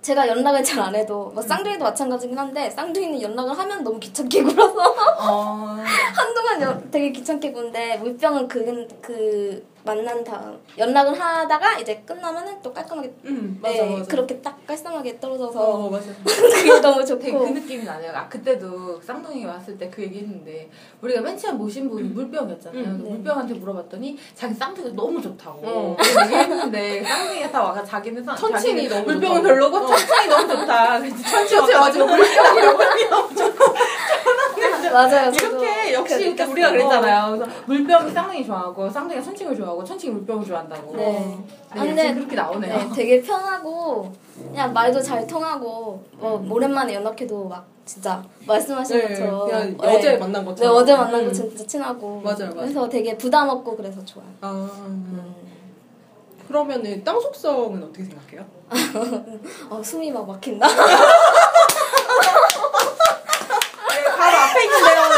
S3: 제가 연락을 잘 안 해도 뭐 쌍둥이도 마찬가지긴 한데 쌍둥이는 연락을 하면 너무 귀찮게 굴어서
S2: 어.
S3: 한동안 여- 되게 귀찮게 구는데 물병은 그, 그 만난 다음 연락을 하다가 이제 끝나면은 또 깔끔하게
S1: 응, 맞아,
S3: 네,
S1: 맞아.
S3: 그렇게 딱 깔끔하게 떨어져서
S1: 어, 맞아.
S3: 그게 너무 좋고
S2: 그 느낌이 나네요. 아 그때도 쌍둥이 왔을 때 그 얘기했는데 우리가 맨 처음 모신 분이 물병이었잖아요.
S1: 음,
S2: 그래서
S3: 네.
S2: 물병한테 물어봤더니 자기 쌍둥이가 너무 좋다고
S1: 어.
S2: 얘기했는데 쌍둥이가 다 와가 자기는 쌍-
S1: 천칭이 너무
S2: 물병은. 별로고
S1: 어.
S2: 천칭이 너무 좋다. 그래서 천칭
S1: 천칭 맞아. 물병이라고.
S3: 맞아요.
S2: 이렇게 역시 이렇게. 우리가 그랬잖아요. 그래서 물병이 쌍둥이 좋아하고 쌍둥이가 천칭을 좋아하고 천칭이 물병을 좋아한다고.
S3: 네.
S2: 네,
S3: 아, 근데
S2: 그렇게 나오네요.
S3: 네, 되게 편하고 그냥 말도 잘 통하고 뭐 오랜만에 연락해도 막 진짜 말씀하신
S1: 네,
S3: 것처럼
S1: 그냥
S3: 네.
S1: 어제 만난
S3: 네
S1: 것처럼.
S3: 어제 만난 거
S1: 음.
S3: 진짜 친하고
S1: 맞아요, 맞아요.
S3: 그래서 되게 부담 없고 그래서 좋아요.
S1: 아,
S3: 음.
S1: 그러면은 땅 속성은 어떻게 생각해요?
S3: 어, 숨이 막 막힌다.
S2: 바로 앞에 있는 데가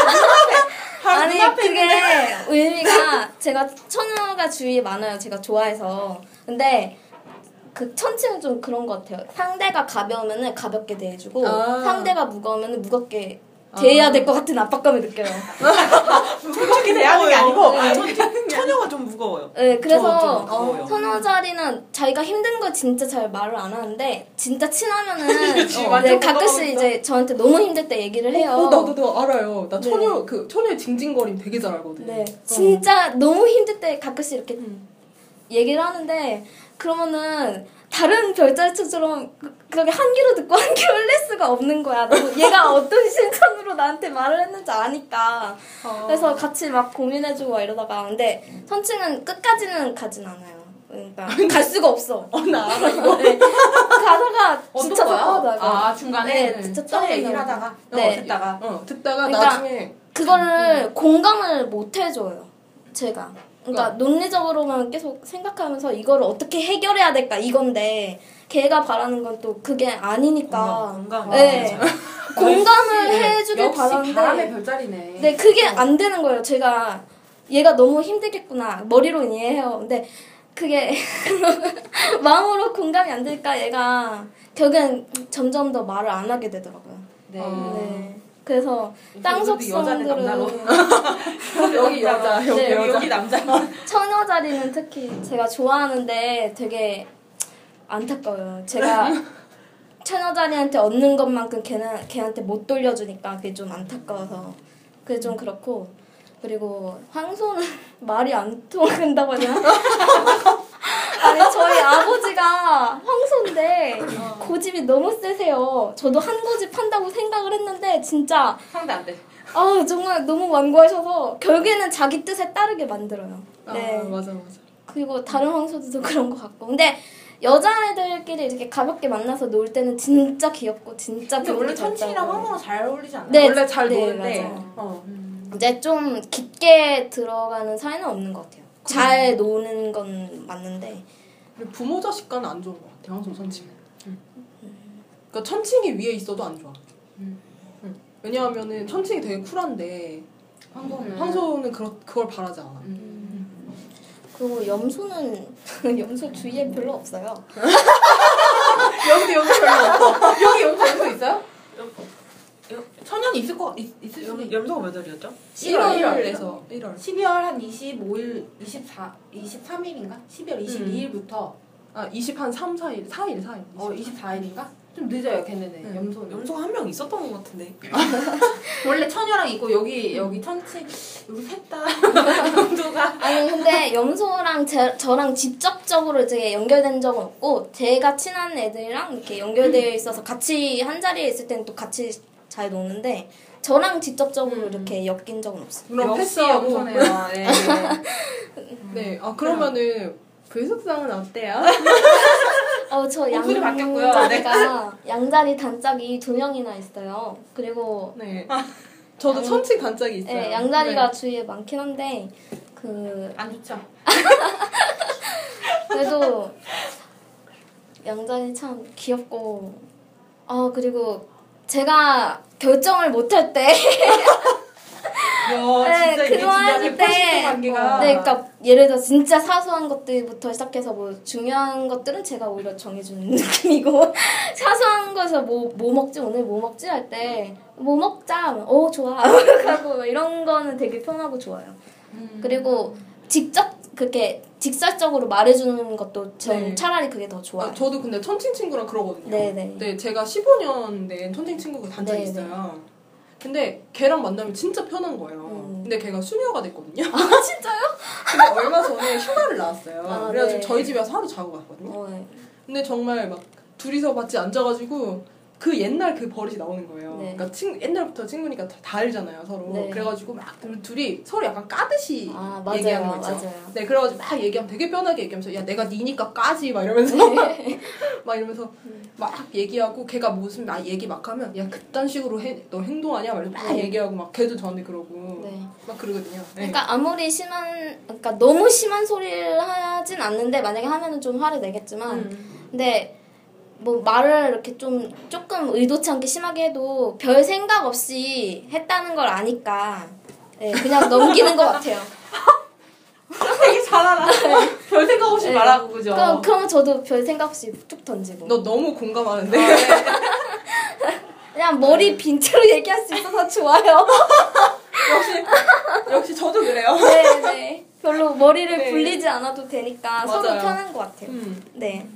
S2: 바로
S3: 아니 그게 의미가 제가 천우가 주위에 많아요. 제가 좋아해서 근데 그 천칭은 좀 그런 것 같아요. 상대가 가벼우면은 가볍게 대해주고
S1: 아.
S3: 상대가 무거우면은 무겁게 대해야 될 것 같은 압박감을 느껴요.
S2: 무겁게 돼야 하는 게 아니고
S3: 네.
S2: 천-
S4: 두꺼워요.
S3: 네, 그래서. 선호 자리는 자기가 힘든 거 진짜 잘 말을 안 하는데 진짜 친하면은
S4: 그치,
S3: 어, 네, 가끔씩. 이제 저한테 너무 힘들 때 얘기를 해요.
S1: 어, 나도 나 알아요. 나
S3: 네.
S1: 처녀 그 처녀의 징징거림 되게 잘 알거든.
S3: 네, 진짜 너무 힘들 때 가끔씩 이렇게
S1: 음.
S3: 얘기를 하는데 그러면은 다른 별자리처럼 그- 그렇게 한 귀로 듣고 한 귀로 흘릴 수가 없는 거야. 너무 얘가 어떤 심정으로 나한테 말을 했는지 아니까.
S1: 어.
S3: 그래서 같이 막 고민해주고 막 이러다가 근데 선칭은 끝까지는 가진 않아요. 그러니까 갈 수가 없어.
S1: 어, 나 알아 이거.
S3: 네. 가다가
S2: 어떤
S3: 진짜
S2: 거야?
S3: 섭하다가
S2: 아 중간에
S3: 네, 진짜
S2: 저 얘기를. 하다가
S3: 네.
S2: 어, 듣다가
S1: 어, 듣다가
S3: 그러니까
S1: 나중에
S3: 그거를 공감을 못 해줘요. 제가. 그러니까
S1: 그러니까.
S3: 논리적으로만 계속 생각하면서 이거를 어떻게 해결해야 될까 이건데 걔가 바라는 건 또 그게 아니니까.
S4: 공감, 공감.
S3: 네. 공감을
S2: 역시,
S3: 해주길 바라는데.
S2: 바람의 별자리네.
S3: 네, 그게 안 되는 거예요. 제가 얘가 너무 힘들겠구나. 머리로 이해해요. 근데 그게 마음으로 공감이 안 되니까 얘가 결국엔 점점 더 말을 안 하게 되더라고요.
S2: 네.
S1: 어.
S3: 네. 그래서
S2: 남자로.
S3: 땅속 성들은
S1: 여기 여자 여기
S3: 네.
S2: 여기 남자.
S3: 처녀 자리는 특히 제가 좋아하는데 되게 안타까워요. 제가 처녀 자리한테 얻는 것만큼 걔는 걔한테 못 돌려주니까 그게 좀 안타까워서 그게 좀 그렇고 그리고 황소는 말이 안 통한다고 되나? 아니 저희 아버지가 황소인데 고집이 너무 세세요. 저도 한 고집 한다고 생각을 했는데 진짜
S2: 상대 안 돼.
S3: 아 정말 너무 완고하셔서 결국에는 자기 뜻에 따르게 만들어요. 네.
S1: 아, 맞아 맞아.
S3: 그리고 다른 황소들도 그런 것 같고. 근데 여자애들끼리 이렇게 가볍게 만나서 놀 때는 진짜 귀엽고 진짜
S2: 근데 원래 천칭이랑. 황소가 잘 어울리지 않나요?
S3: 네,
S1: 원래 잘
S3: 네,
S1: 노는데
S3: 맞아요.
S1: 어.
S3: 이제 좀 깊게 들어가는 사이는 없는 것 같아요. 잘 노는 건 맞는데.
S1: 그리고 부모 자식 간은 안 좋은 것 같아 황소 천칭. 그러니까 천칭이 위에 있어도 안 좋아.
S2: 음.
S1: 응. 왜냐하면은 천칭이 되게 쿨한데
S2: 황소는
S1: 황소는 그러, 그걸 바라지 않아.
S2: 음.
S3: 그리고 염소는 염소 주위에 별로 없어요.
S1: 여기도 여기 별로 없어.
S2: 여기 염소 염소 있어요? 천연이 있을 거 있, 있을
S4: 여기
S2: 있
S4: 염소가 몇 월이었죠?
S1: 1월에서 1월.
S2: 12월 한 25일, 24, 23일인가? 12월 22일부터
S1: 아, 20 한 3, 4일, 4일, 4일.
S2: 어 24일인가? 좀 늦어요 걔네는
S1: 응.
S2: 염소는.
S4: 염소가 한 명 있었던 것 같은데.
S2: 원래 처녀랑 있고 여기 여기 천치 우리 셋다 염소가
S3: 아니 근데 염소랑 제, 저랑 직접적으로 이제 연결된 적은 없고 제가 친한 애들이랑 이렇게 연결되어 있어서 같이 한 자리에 있을 때는 또 같이 잘 노는데 저랑 직접적으로 이렇게 엮인 적은 없어요.
S1: 그럼 패스하고.
S2: 염소네요. 네.
S1: 네. 아, 그러면은 불속성은 어때요?
S3: 어, 저
S2: 목소리 바뀌었고요.
S3: 양자리가 양자리 단짝이 두 명이나 있어요. 그리고
S1: 네. 저도 천칭 단짝이 있어요.
S3: 네, 양자리가
S1: 네.
S3: 주위에 많긴 한데 그
S2: 안 좋죠.
S3: 그래도 양자리 참 귀엽고 아 그리고 제가 결정을 못할 때
S2: 야,
S3: 네, 그거 할
S2: 180도
S3: 때. 네, 그러니까 예를 들어 진짜 사소한 것들부터 시작해서 뭐 중요한 것들은 제가 오히려 정해주는 느낌이고 사소한 거에서 뭐뭐 먹지 오늘 뭐 먹지 할 때 뭐 먹자 어 좋아 하고 이런 거는 되게 편하고 좋아요.
S2: 음.
S3: 그리고 직접 그렇게 직설적으로 말해주는 것도 전
S1: 네.
S3: 차라리 그게 더 좋아요.
S1: 아, 저도 근데 천칭 친구랑 그러거든요.
S3: 네네.
S1: 네, 제가 15년 된 천칭 친구가 단짝이
S3: 네네.
S1: 있어요. 근데 걔랑 만나면 진짜 편한 거예요.
S3: 음.
S1: 근데 걔가 수녀가 됐거든요.
S3: 아 진짜요?
S1: 근데 얼마 전에 휴가를 나왔어요.
S3: 아,
S1: 그래가지고
S3: 네.
S1: 저희 집에 와서 하루 자고 갔거든요.
S3: 어, 네.
S1: 근데 정말 막 둘이서 같이 앉아가지고 그 옛날 그 버릇이 나오는 거예요.
S3: 네.
S1: 그러니까 친, 옛날부터 친구니까 다, 다 알잖아요 서로.
S3: 네.
S1: 그래가지고 막 둘이 서로 약간 까듯이
S3: 아
S1: 얘기하는 거
S3: 맞아요. 맞아요.
S1: 네, 그래가지고 막 얘기하면 되게 편하게 얘기하면서 야 내가 니니까 까지 막 이러면서
S3: 네.
S1: 막 이러면서 막 얘기하고 걔가 무슨 막 얘기 막 하면 야 그딴 식으로 해, 너 행동하냐 막 이러면서 막
S3: 네.
S1: 얘기하고 막 걔도 저한테 그러고
S3: 네.
S1: 막 그러거든요. 네.
S3: 그러니까 아무리 심한 그러니까 너무 심한 소리를 하진 않는데 만약에 하면은 좀 화를 내겠지만
S1: 음.
S3: 근데 뭐 말을 이렇게 좀 조금 의도치 않게 심하게 해도 별 생각 없이 했다는 걸 아니까 네, 그냥 넘기는 것 같아요.
S2: 되게 잘 알아. 별 생각 없이
S3: 네.
S2: 말하고 그죠.
S3: 그럼 그러면 저도 별 생각 없이 툭 던지고
S1: 너 너무 공감하는데.
S3: 아, 네. 그냥 머리 빈 채로 얘기할 수 있어서 좋아요.
S1: 역시 역시 저도 그래요.
S3: 네, 네. 별로 머리를
S1: 네.
S3: 굴리지 않아도 되니까 서로
S1: 맞아요.
S3: 편한 것 같아요.
S1: 음.
S3: 네.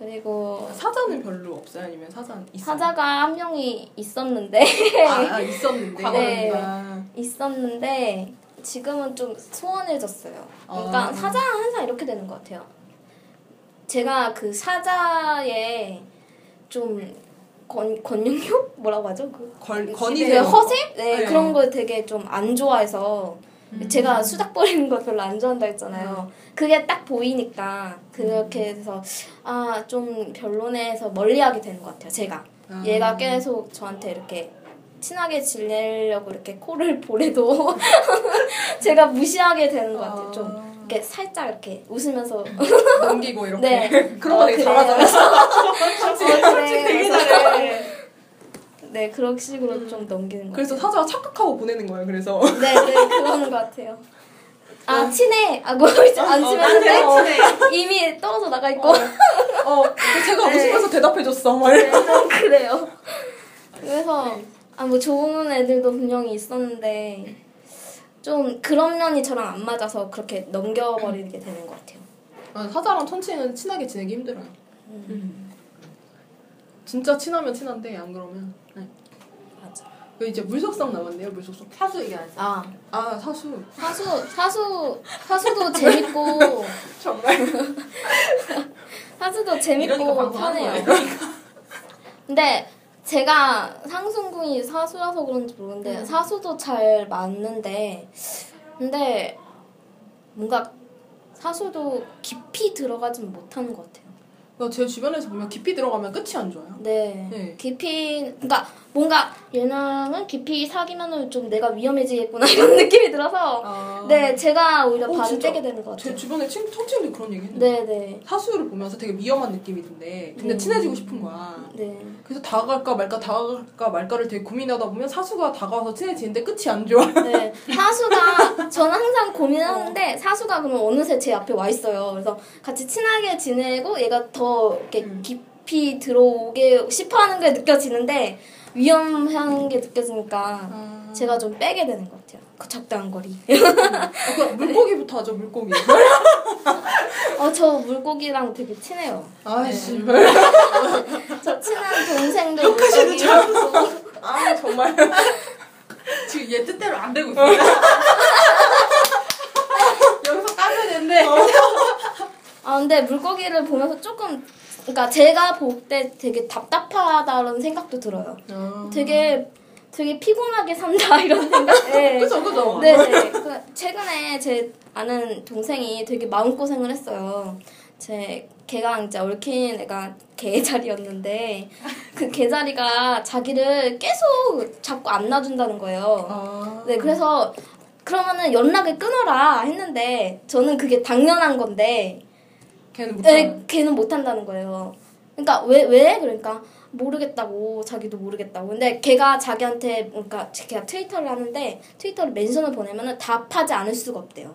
S3: 그리고
S1: 사자는 별로 없어요? 아니면 사자 있어요?
S3: 사자가 한 명이 있었는데
S1: 아, 아, 있었는데.
S3: 네.
S1: 아,
S3: 있었는데 지금은 좀 소원해졌어요. 그러니까
S1: 아.
S3: 사자는 항상 이렇게 되는 것 같아요. 제가 그 사자의 좀 권, 권용력? 뭐라고 하죠? 그
S1: 걸, 건이
S3: 네,
S1: 되는
S3: 허세? 네,
S1: 네.
S3: 그런 걸 되게 좀 안 좋아해서 제가 수작 버리는 걸 별로 안 좋아한다 했잖아요. 그게 딱 보이니까 그렇게 해서 아 좀 별로네 해서 멀리하게 되는 것 같아요. 제가
S1: 아.
S3: 얘가 계속 저한테 이렇게 친하게 지내려고 이렇게 코를 보내도 제가 무시하게 되는 것 같아요. 좀 이렇게 살짝 이렇게 웃으면서
S1: 넘기고 이렇게.
S3: 네.
S1: 그런 거
S3: 어,
S1: 되게
S3: 그래요.
S1: 잘하잖아요.
S3: 어, 그래.
S1: 되게
S3: 그래서-
S1: 잘해.
S3: 네, 그런 식으로 좀 넘기는 것
S1: 그래서. 사자가 착각하고 보내는 거예요. 그래서.
S3: 네, 네, 그러는 것 같아요. 아, 친해! 하고 이제 안 치면는데 이미 떨어져 나가 있고.
S1: 어, 제가
S3: 네.
S1: 웃으면서 대답해줬어. 막.
S3: 네, 좀 그래요. 그래서, 아, 뭐 좋은 애들도 분명히 있었는데, 좀 그런 면이 저랑 안 맞아서 그렇게 넘겨버리게 되는 것 같아요.
S1: 아, 사자랑 천치는 친하게 지내기 힘들어요.
S3: 음.
S1: 진짜 친하면 친한데 안 그러면. 네.
S3: 맞아.
S1: 그 이제 물속성 남았네요. 물속성.
S2: 사수 얘기하세요.
S3: 아,
S1: 아 사수.
S3: 사수, 사수, 사수도 재밌고,
S1: 정말.
S3: 사수도 재밌고 편해요.
S2: 거예요.
S3: 근데 제가 상승궁이 사수라서 그런지 모르는데
S1: 음.
S3: 사수도 잘 맞는데 근데 뭔가 사수도 깊이 들어가진 못하는 것 같아요.
S1: 그러니까 제 주변에서 보면 깊이 들어가면 끝이 안 좋아요.
S3: 네.
S1: 네.
S3: 깊이 그러니까 뭔가 얘랑은 깊이 사귀면은 좀 내가 위험해지겠구나 이런 느낌이 들어서
S1: 아.
S3: 네 제가 오히려
S1: 어,
S3: 발을
S1: 진짜?
S3: 떼게 되는
S1: 것제
S3: 같아요.
S1: 주변에 친, 천친도 그런 얘기 했는데
S3: 네, 네,
S1: 사수를 보면서 되게 위험한 느낌이 든데 근데
S3: 네.
S1: 친해지고 싶은 거야.
S3: 네.
S1: 그래서 다가갈까 말까 다가갈까 말까를 되게 고민하다 보면 사수가 다가와서 친해지는데 끝이 안 좋아.
S3: 네, 사수가 저는 항상 고민하는데 사수가 그러면 어느새 제 앞에 와 있어요. 그래서 같이 친하게 지내고 얘가 더 이렇게
S1: 음.
S3: 깊이 들어오게 싶어하는 게 느껴지는데 위험한 게 느껴지니까
S1: 아.
S3: 제가 좀 빼게 되는 것 같아요. 그 적당한 거리.
S1: 아, 그럼 물고기부터 하죠 물고기.
S3: 어, 저 물고기랑 되게 친해요.
S1: 아씨.
S3: 저 친한 동생도 물고기.
S1: 아 정말.
S2: 지금 얘 뜻대로 안 되고 있어요. 여기서 까줘야 되는데.
S3: 아 근데 물고기를 보면서 조금 그러니까 제가 볼 때 되게 답답하다는 생각도 들어요.
S1: 아.
S3: 되게 되게 피곤하게 산다 이런 생각. 네.
S1: 그죠 그죠.
S3: 네네. 그 최근에 제 아는 동생이 되게 마음 고생을 했어요. 제 걔가 이제 얽힌 애가 개자리였는데 그 개자리가 자기를 계속 자꾸 안 놔준다는 거예요.
S1: 아.
S3: 네, 그래서 그러면은 연락을 끊어라 했는데 저는 그게 당연한 건데
S1: 걔는 못.
S3: 네, 걔는 못 한다는 거예요. 그러니까 왜 왜? 그러니까 모르겠다고 자기도 모르겠다고. 근데 걔가 자기한테 그러니까 걔가 트위터를 하는데 트위터를 멘션을 보내면은 답하지 않을 수가 없대요.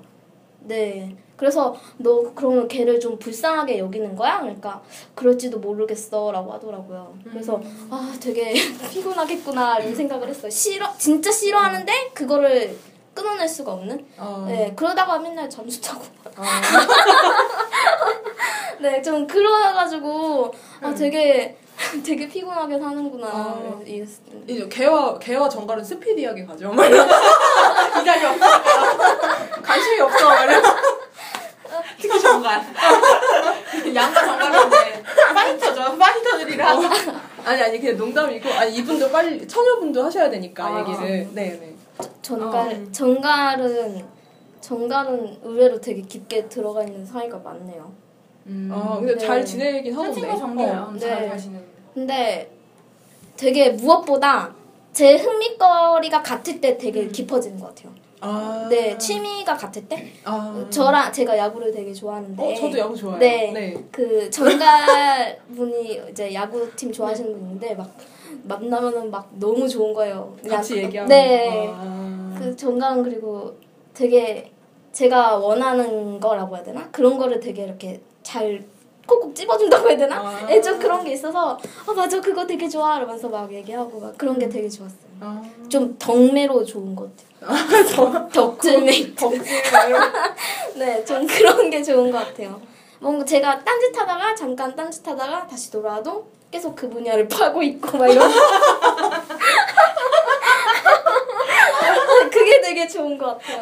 S3: 네. 그래서 너 그러면 걔를 좀 불쌍하게 여기는 거야? 그러니까 그럴지도 모르겠어라고 하더라고요. 그래서 아 되게 피곤하겠구나 이런 생각을 했어요. 싫어 진짜 싫어하는데 그거를 끊어낼 수가 없는.
S1: 아.
S3: 네. 그러다가 맨날 잠수 타고.
S1: 아.
S3: 네, 좀 그래가지고 아 되게 되게 피곤하게 사는구나.
S1: 아.
S3: 이랬어요.
S1: 이제 개와 개와 정갈은 스피디하게 가죠.
S2: 기다려.
S1: 관심이 없어.
S2: 특히 정갈. 양과 정갈인데 파이터죠. 파이터들이라.
S1: 아니 아니 그냥 농담이고 아니 이분도 빨리 처녀분도 하셔야 되니까
S2: 아.
S1: 얘기를. 네 네.
S3: 전갈
S1: 어.
S3: 전갈은 전갈은 의외로 되게 깊게 들어가 있는 사이가 많네요.
S1: 아 근데
S3: 네.
S1: 잘 지내긴 하던데.
S2: 선생님 정가요.
S1: 어.
S2: 잘
S3: 네.
S2: 가시는.
S3: 근데 되게 무엇보다 제 흥미거리가 같을 때 되게 깊어지는 것 같아요.
S1: 아.
S3: 네, 취미가 같을 때
S1: 아.
S3: 저랑 제가 야구를 되게 좋아하는데
S1: 어 저도 야구 좋아해요.
S3: 네.
S1: 네.
S3: 그 전갈 분이 이제 야구팀 좋아하시는 분인데 막 만나면은 막 너무 좋은 거예요.
S1: 같이 얘기하고.
S3: 네.
S1: 아.
S3: 그 전갈은 그리고 되게 제가 원하는 거라고 해야 되나 그런 거를 되게 이렇게 잘 콕콕 찝어준다고 해야 되나?
S1: 아.
S3: 예, 좀 그런 게 있어서 아 맞아 그거 되게 좋아 이러면서 막 얘기하고 막 그런 게 되게 좋았어요.
S1: 아.
S3: 좀 덕매로 좋은 것 같아요. 덕질메이트.
S1: 덕질 이런
S3: 네, 좀 그런 게 좋은 것 같아요. 뭔가 제가 딴짓하다가 잠깐 딴짓하다가 다시 돌아와도 계속 그 분야를 파고 있고 막 이런. 그게 되게 좋은 것 같아요.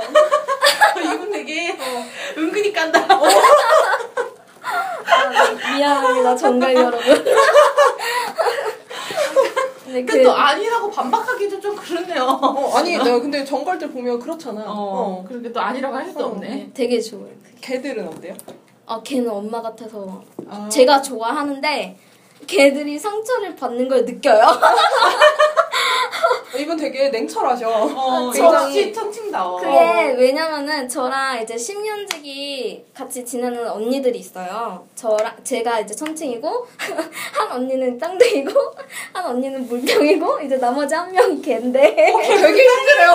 S2: 이분 되게 은근히 깐다.
S3: 아, 미안합니다, 정갈 여러분. 네,
S2: 근데 또 아니라고 반박하기도 좀 그렇네요.
S1: 어, 아니 내가 근데 정갈들 보면 그렇잖아.
S2: 어,
S1: 어.
S2: 그렇게 또 아니라고 할수
S1: 어.
S2: 없네.
S3: 되게 좋아요.
S1: 걔들은 어때요?
S3: 아, 걔는 엄마 같아서
S1: 아.
S3: 제가 좋아하는데 걔들이 상처를 받는 걸 느껴요.
S1: 이분 되게 냉철하셔.
S2: 어,
S1: 굉장히-
S2: 역시 천칭다워.
S3: 그게 왜냐면은 저랑 이제 10년지기 같이 지내는 언니들이 있어요. 저랑 제가 이제 천칭이고 한 언니는 짱둥이고 한 언니는 물병이고 이제 나머지 한 명이 걔인데
S1: 되게 힘들어요.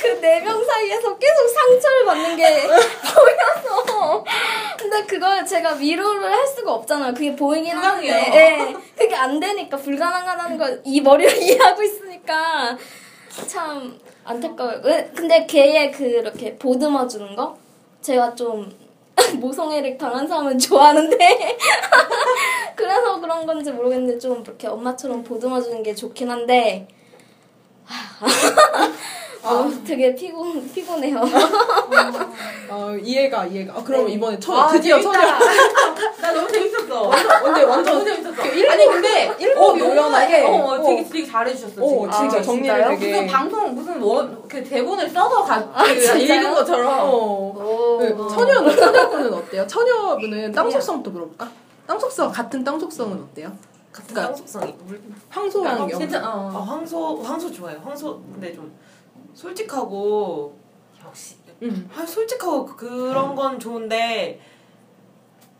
S3: 그네 명 사이에서 계속 상처를 받는 게 보여서 근데 그걸 제가 위로를 할 수가 없잖아요. 그게 보이긴 하는데 그게 안 되니까 불가능하다는 걸 이 머리로 이해하고 있으니까 참 안타까워요. 왜- 근데 걔의 그 이렇게 보듬어 주는 거 제가 좀 모성애를 강한 사람은 좋아하는데 그래서 그런 건지 모르겠는데 좀 이렇게 엄마처럼 보듬어 주는 게 좋긴 한데 아, 되게 피곤 피곤해요.
S1: 어, 이해가 이해가. 아, 그럼
S3: 네.
S1: 이번에 처,
S2: 아,
S1: 드디어. 처녀.
S2: 나 너무 재밌었어.
S1: 근데 완전
S2: 너무 재밌었어.
S1: 일본-
S2: 아니 근데
S1: 일본
S2: 어,
S1: 노련하게.
S2: 어, 어, 되게
S1: 어.
S2: 되게 잘해주셨어.
S1: 어,
S2: 지금.
S1: 진짜
S3: 아,
S1: 정리를
S3: 진짜요?
S1: 되게.
S2: 무슨 방송 무슨 원, 그 대본을 써서 가, 그
S3: 진짜요?
S2: 읽은 것처럼.
S1: 어.
S3: 오.
S1: 네, 처녀는 처녀분은 어때요? 처녀분은 땅 속성부터 물어볼까? 땅 속성 같은 땅 속성은 어때요?
S4: 같은
S1: 그러니까-
S4: 땅속성이 물
S1: 황소랑 영.
S2: 진짜
S4: 아,
S2: 어.
S4: 황소 황소 좋아해요. 황소 근데 좀 솔직하고 역시
S1: 응.
S4: 아, 솔직하고 그런 건 좋은데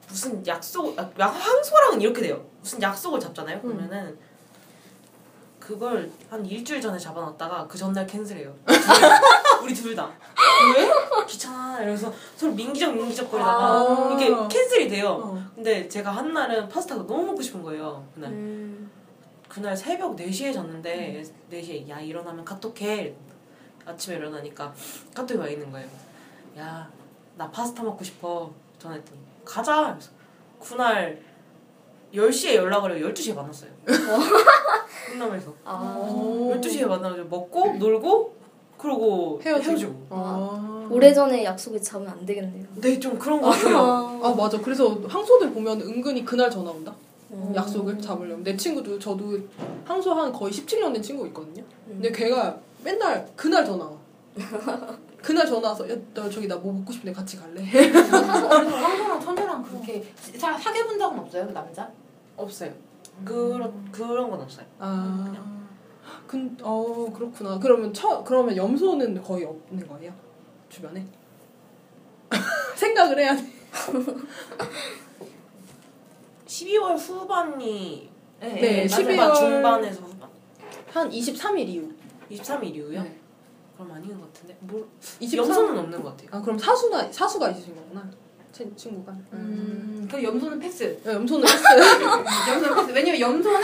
S4: 무슨 약속 아, 약 황소랑은 이렇게 돼요. 무슨 약속을 잡잖아요. 그러면은 그걸 한 일주일 전에 잡아놨다가 그 전날 캔슬해요. 우리 둘 다. 왜? 귀찮아. 이러면서 서로 민기적 민기적 거리다가
S1: 아.
S4: 이게 캔슬이 돼요.
S1: 어.
S4: 근데 제가 한 날은 파스타가 너무 먹고 싶은 거예요. 그날.
S3: 음.
S4: 그날 새벽 4시에 잤는데 4시에 야 일어나면 카톡해 아침에 일어나니까 카톡이 와 있는 거예요 야 나 파스타 먹고 싶어 전화했더니 가자 그래서 그날 10시에 연락을 해요 12시에 만났어요 훈남에서
S3: 아.
S1: 오.
S4: 12시에 만나서 먹고 놀고 그러고
S1: 헤어지고.
S4: 헤어지고
S1: 아.
S3: 오래전에 약속을 잡으면 안 되겠네요.
S4: 네 좀 그런 거 같아요
S1: 아 맞아. 그래서 황소들 보면 은근히 그날 전화 온다.
S3: 음.
S1: 약속을 잡으려면 내 친구도 저도 황소 한 거의 17년 된 친구 있거든요.
S3: 음.
S1: 근데 걔가 맨날 그날 전화 와. 그날 전화 와서 야, 너 저기 나 뭐 먹고 싶은데 같이 갈래?
S2: 황소랑 천녀랑 그렇게 사, 사귀어 본 적은 없어요, 그 남자?
S4: 없어요 그런 그런 건 없어요
S1: 아. 근, 어 그렇구나. 그러면 처 그러면 염소는 거의 없는 거예요 주변에? 생각을 해야 돼.
S4: 12월 후반이
S1: 네,
S2: 맞아요.
S1: 12월
S4: 후반 중반에서 후반
S1: 한 23일 이후.
S4: 23일 이후요?
S1: 네.
S4: 그럼 아닌 것 같은데 뭘
S1: 23?
S4: 염소는 없는 것 같아요.
S1: 아 그럼 사수나 사수가 있으신 거구나. 제 친구가.
S2: 음, 그 염소는 패스.
S1: 네, 염소는 했어요.
S2: 염소는 패스. 왜냐면 염소는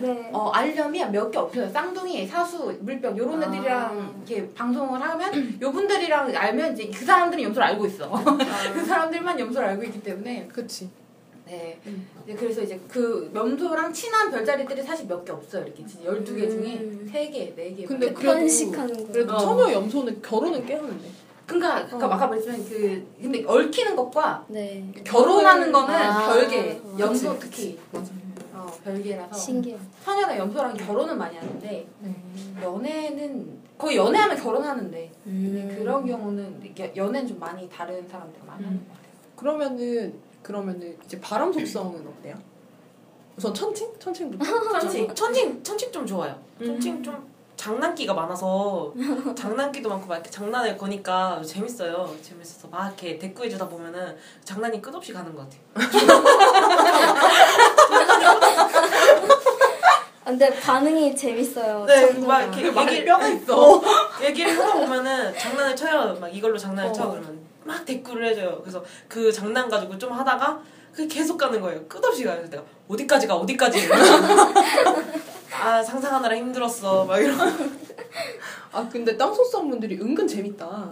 S3: 네.
S2: 어, 알념이 몇 개 없어요. 쌍둥이, 사수, 물병 요런
S1: 아.
S2: 애들이랑 이렇게 방송을 하면 요분들이랑 알면 이제 그 사람들은 염소를 알고 있어. 그 사람들만 염소를 알고 있기 때문에
S1: 그치.
S2: 네.
S1: 음.
S2: 이제 그래서 이제 그 염소랑 친한 별자리들이 사실 몇 개 없어요. 이렇게 진짜 12개 중에
S3: 음.
S2: 3개, 4개.
S1: 근데
S3: 편식하는 거.
S1: 그래도
S2: 어.
S1: 처녀 염소는 결혼은 깨 하는데.
S2: 그러니까, 그러니까
S1: 어.
S2: 아까 말했지만 그 근데 얽히는 것과
S3: 네.
S2: 결혼하는 거는
S3: 아.
S2: 별개.
S3: 그치,
S2: 염소
S1: 그치.
S2: 특히
S1: 맞아.
S2: 어, 별개라서
S3: 신기해.
S2: 처녀랑 염소랑 결혼은 많이 하는데
S3: 음.
S2: 연애는 거의 연애하면 결혼하는데
S3: 음.
S2: 그런 경우는 연애는 좀 많이 다른 사람들 많이 하는 것 같아요.
S1: 그러면은 그러면은 이제 바람 속성은 어때요? 우선 천칭? 천칭부터.
S2: 천칭.
S4: 천칭 천칭 좀 좋아요.
S1: 음.
S4: 천칭 좀 장난기가 많아서 장난기도 많고 막 이렇게 장난을 거니까 재밌어요. 재밌어서 막 이렇게 대꾸해주다 보면은 장난이 끝없이 가는 것 같아요.
S3: 아, 근데 반응이 재밌어요.
S4: 네. 막 이렇게 얘기를
S2: 뼈가 있어.
S4: 얘기를 하다 보면은 장난을 쳐요. 막 이걸로 장난을
S1: 어.
S4: 쳐 그러면 막 대꾸를 해줘요. 그래서 그 장난 가지고 좀 하다가 그 계속 가는 거예요. 끝없이 가요. 내가 어디까지 가 어디까지. 아 상상하느라 힘들었어. 막 이러고.
S1: 아 근데 땅속성 분들이 은근 재밌다.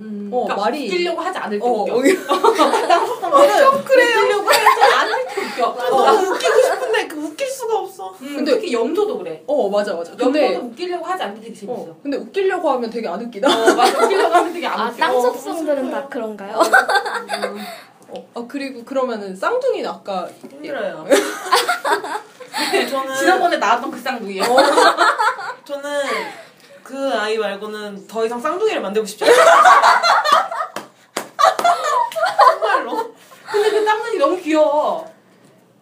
S2: 음,
S1: 어,
S2: 그러니까
S1: 말이-
S2: 웃기려고 하지 않을 때
S1: 어,
S2: 웃겨.
S1: 여기
S2: 좀 그래요. 웃기려고 하지 않을 때 웃겨.
S4: 너무 웃기고 싶은데 그 웃길 수가 없어.
S2: 음,
S1: 근데-
S2: 특히 염소도 그래.
S1: 어 맞아 맞아. 근데
S2: 염소도 웃기려고 하지 않을 때 되게 재밌어.
S1: 어 근데 웃기려고 하면 되게 안 웃기다.
S2: 어, 맞아. 웃기려고 하면 되게 안
S3: 아,
S2: 웃겨.
S3: 땅 속성들은 다 그런가요?
S1: 어, 아 그리고 그러면은 쌍둥이는 아까
S4: 힘들어요. 저는
S2: 지난번에 나왔던 그 쌍둥이요.
S4: 저는 그 아이 말고는 더 이상 쌍둥이를 만들고 싶지 않아요. 정말로.
S2: 근데 그 쌍둥이 너무 귀여워.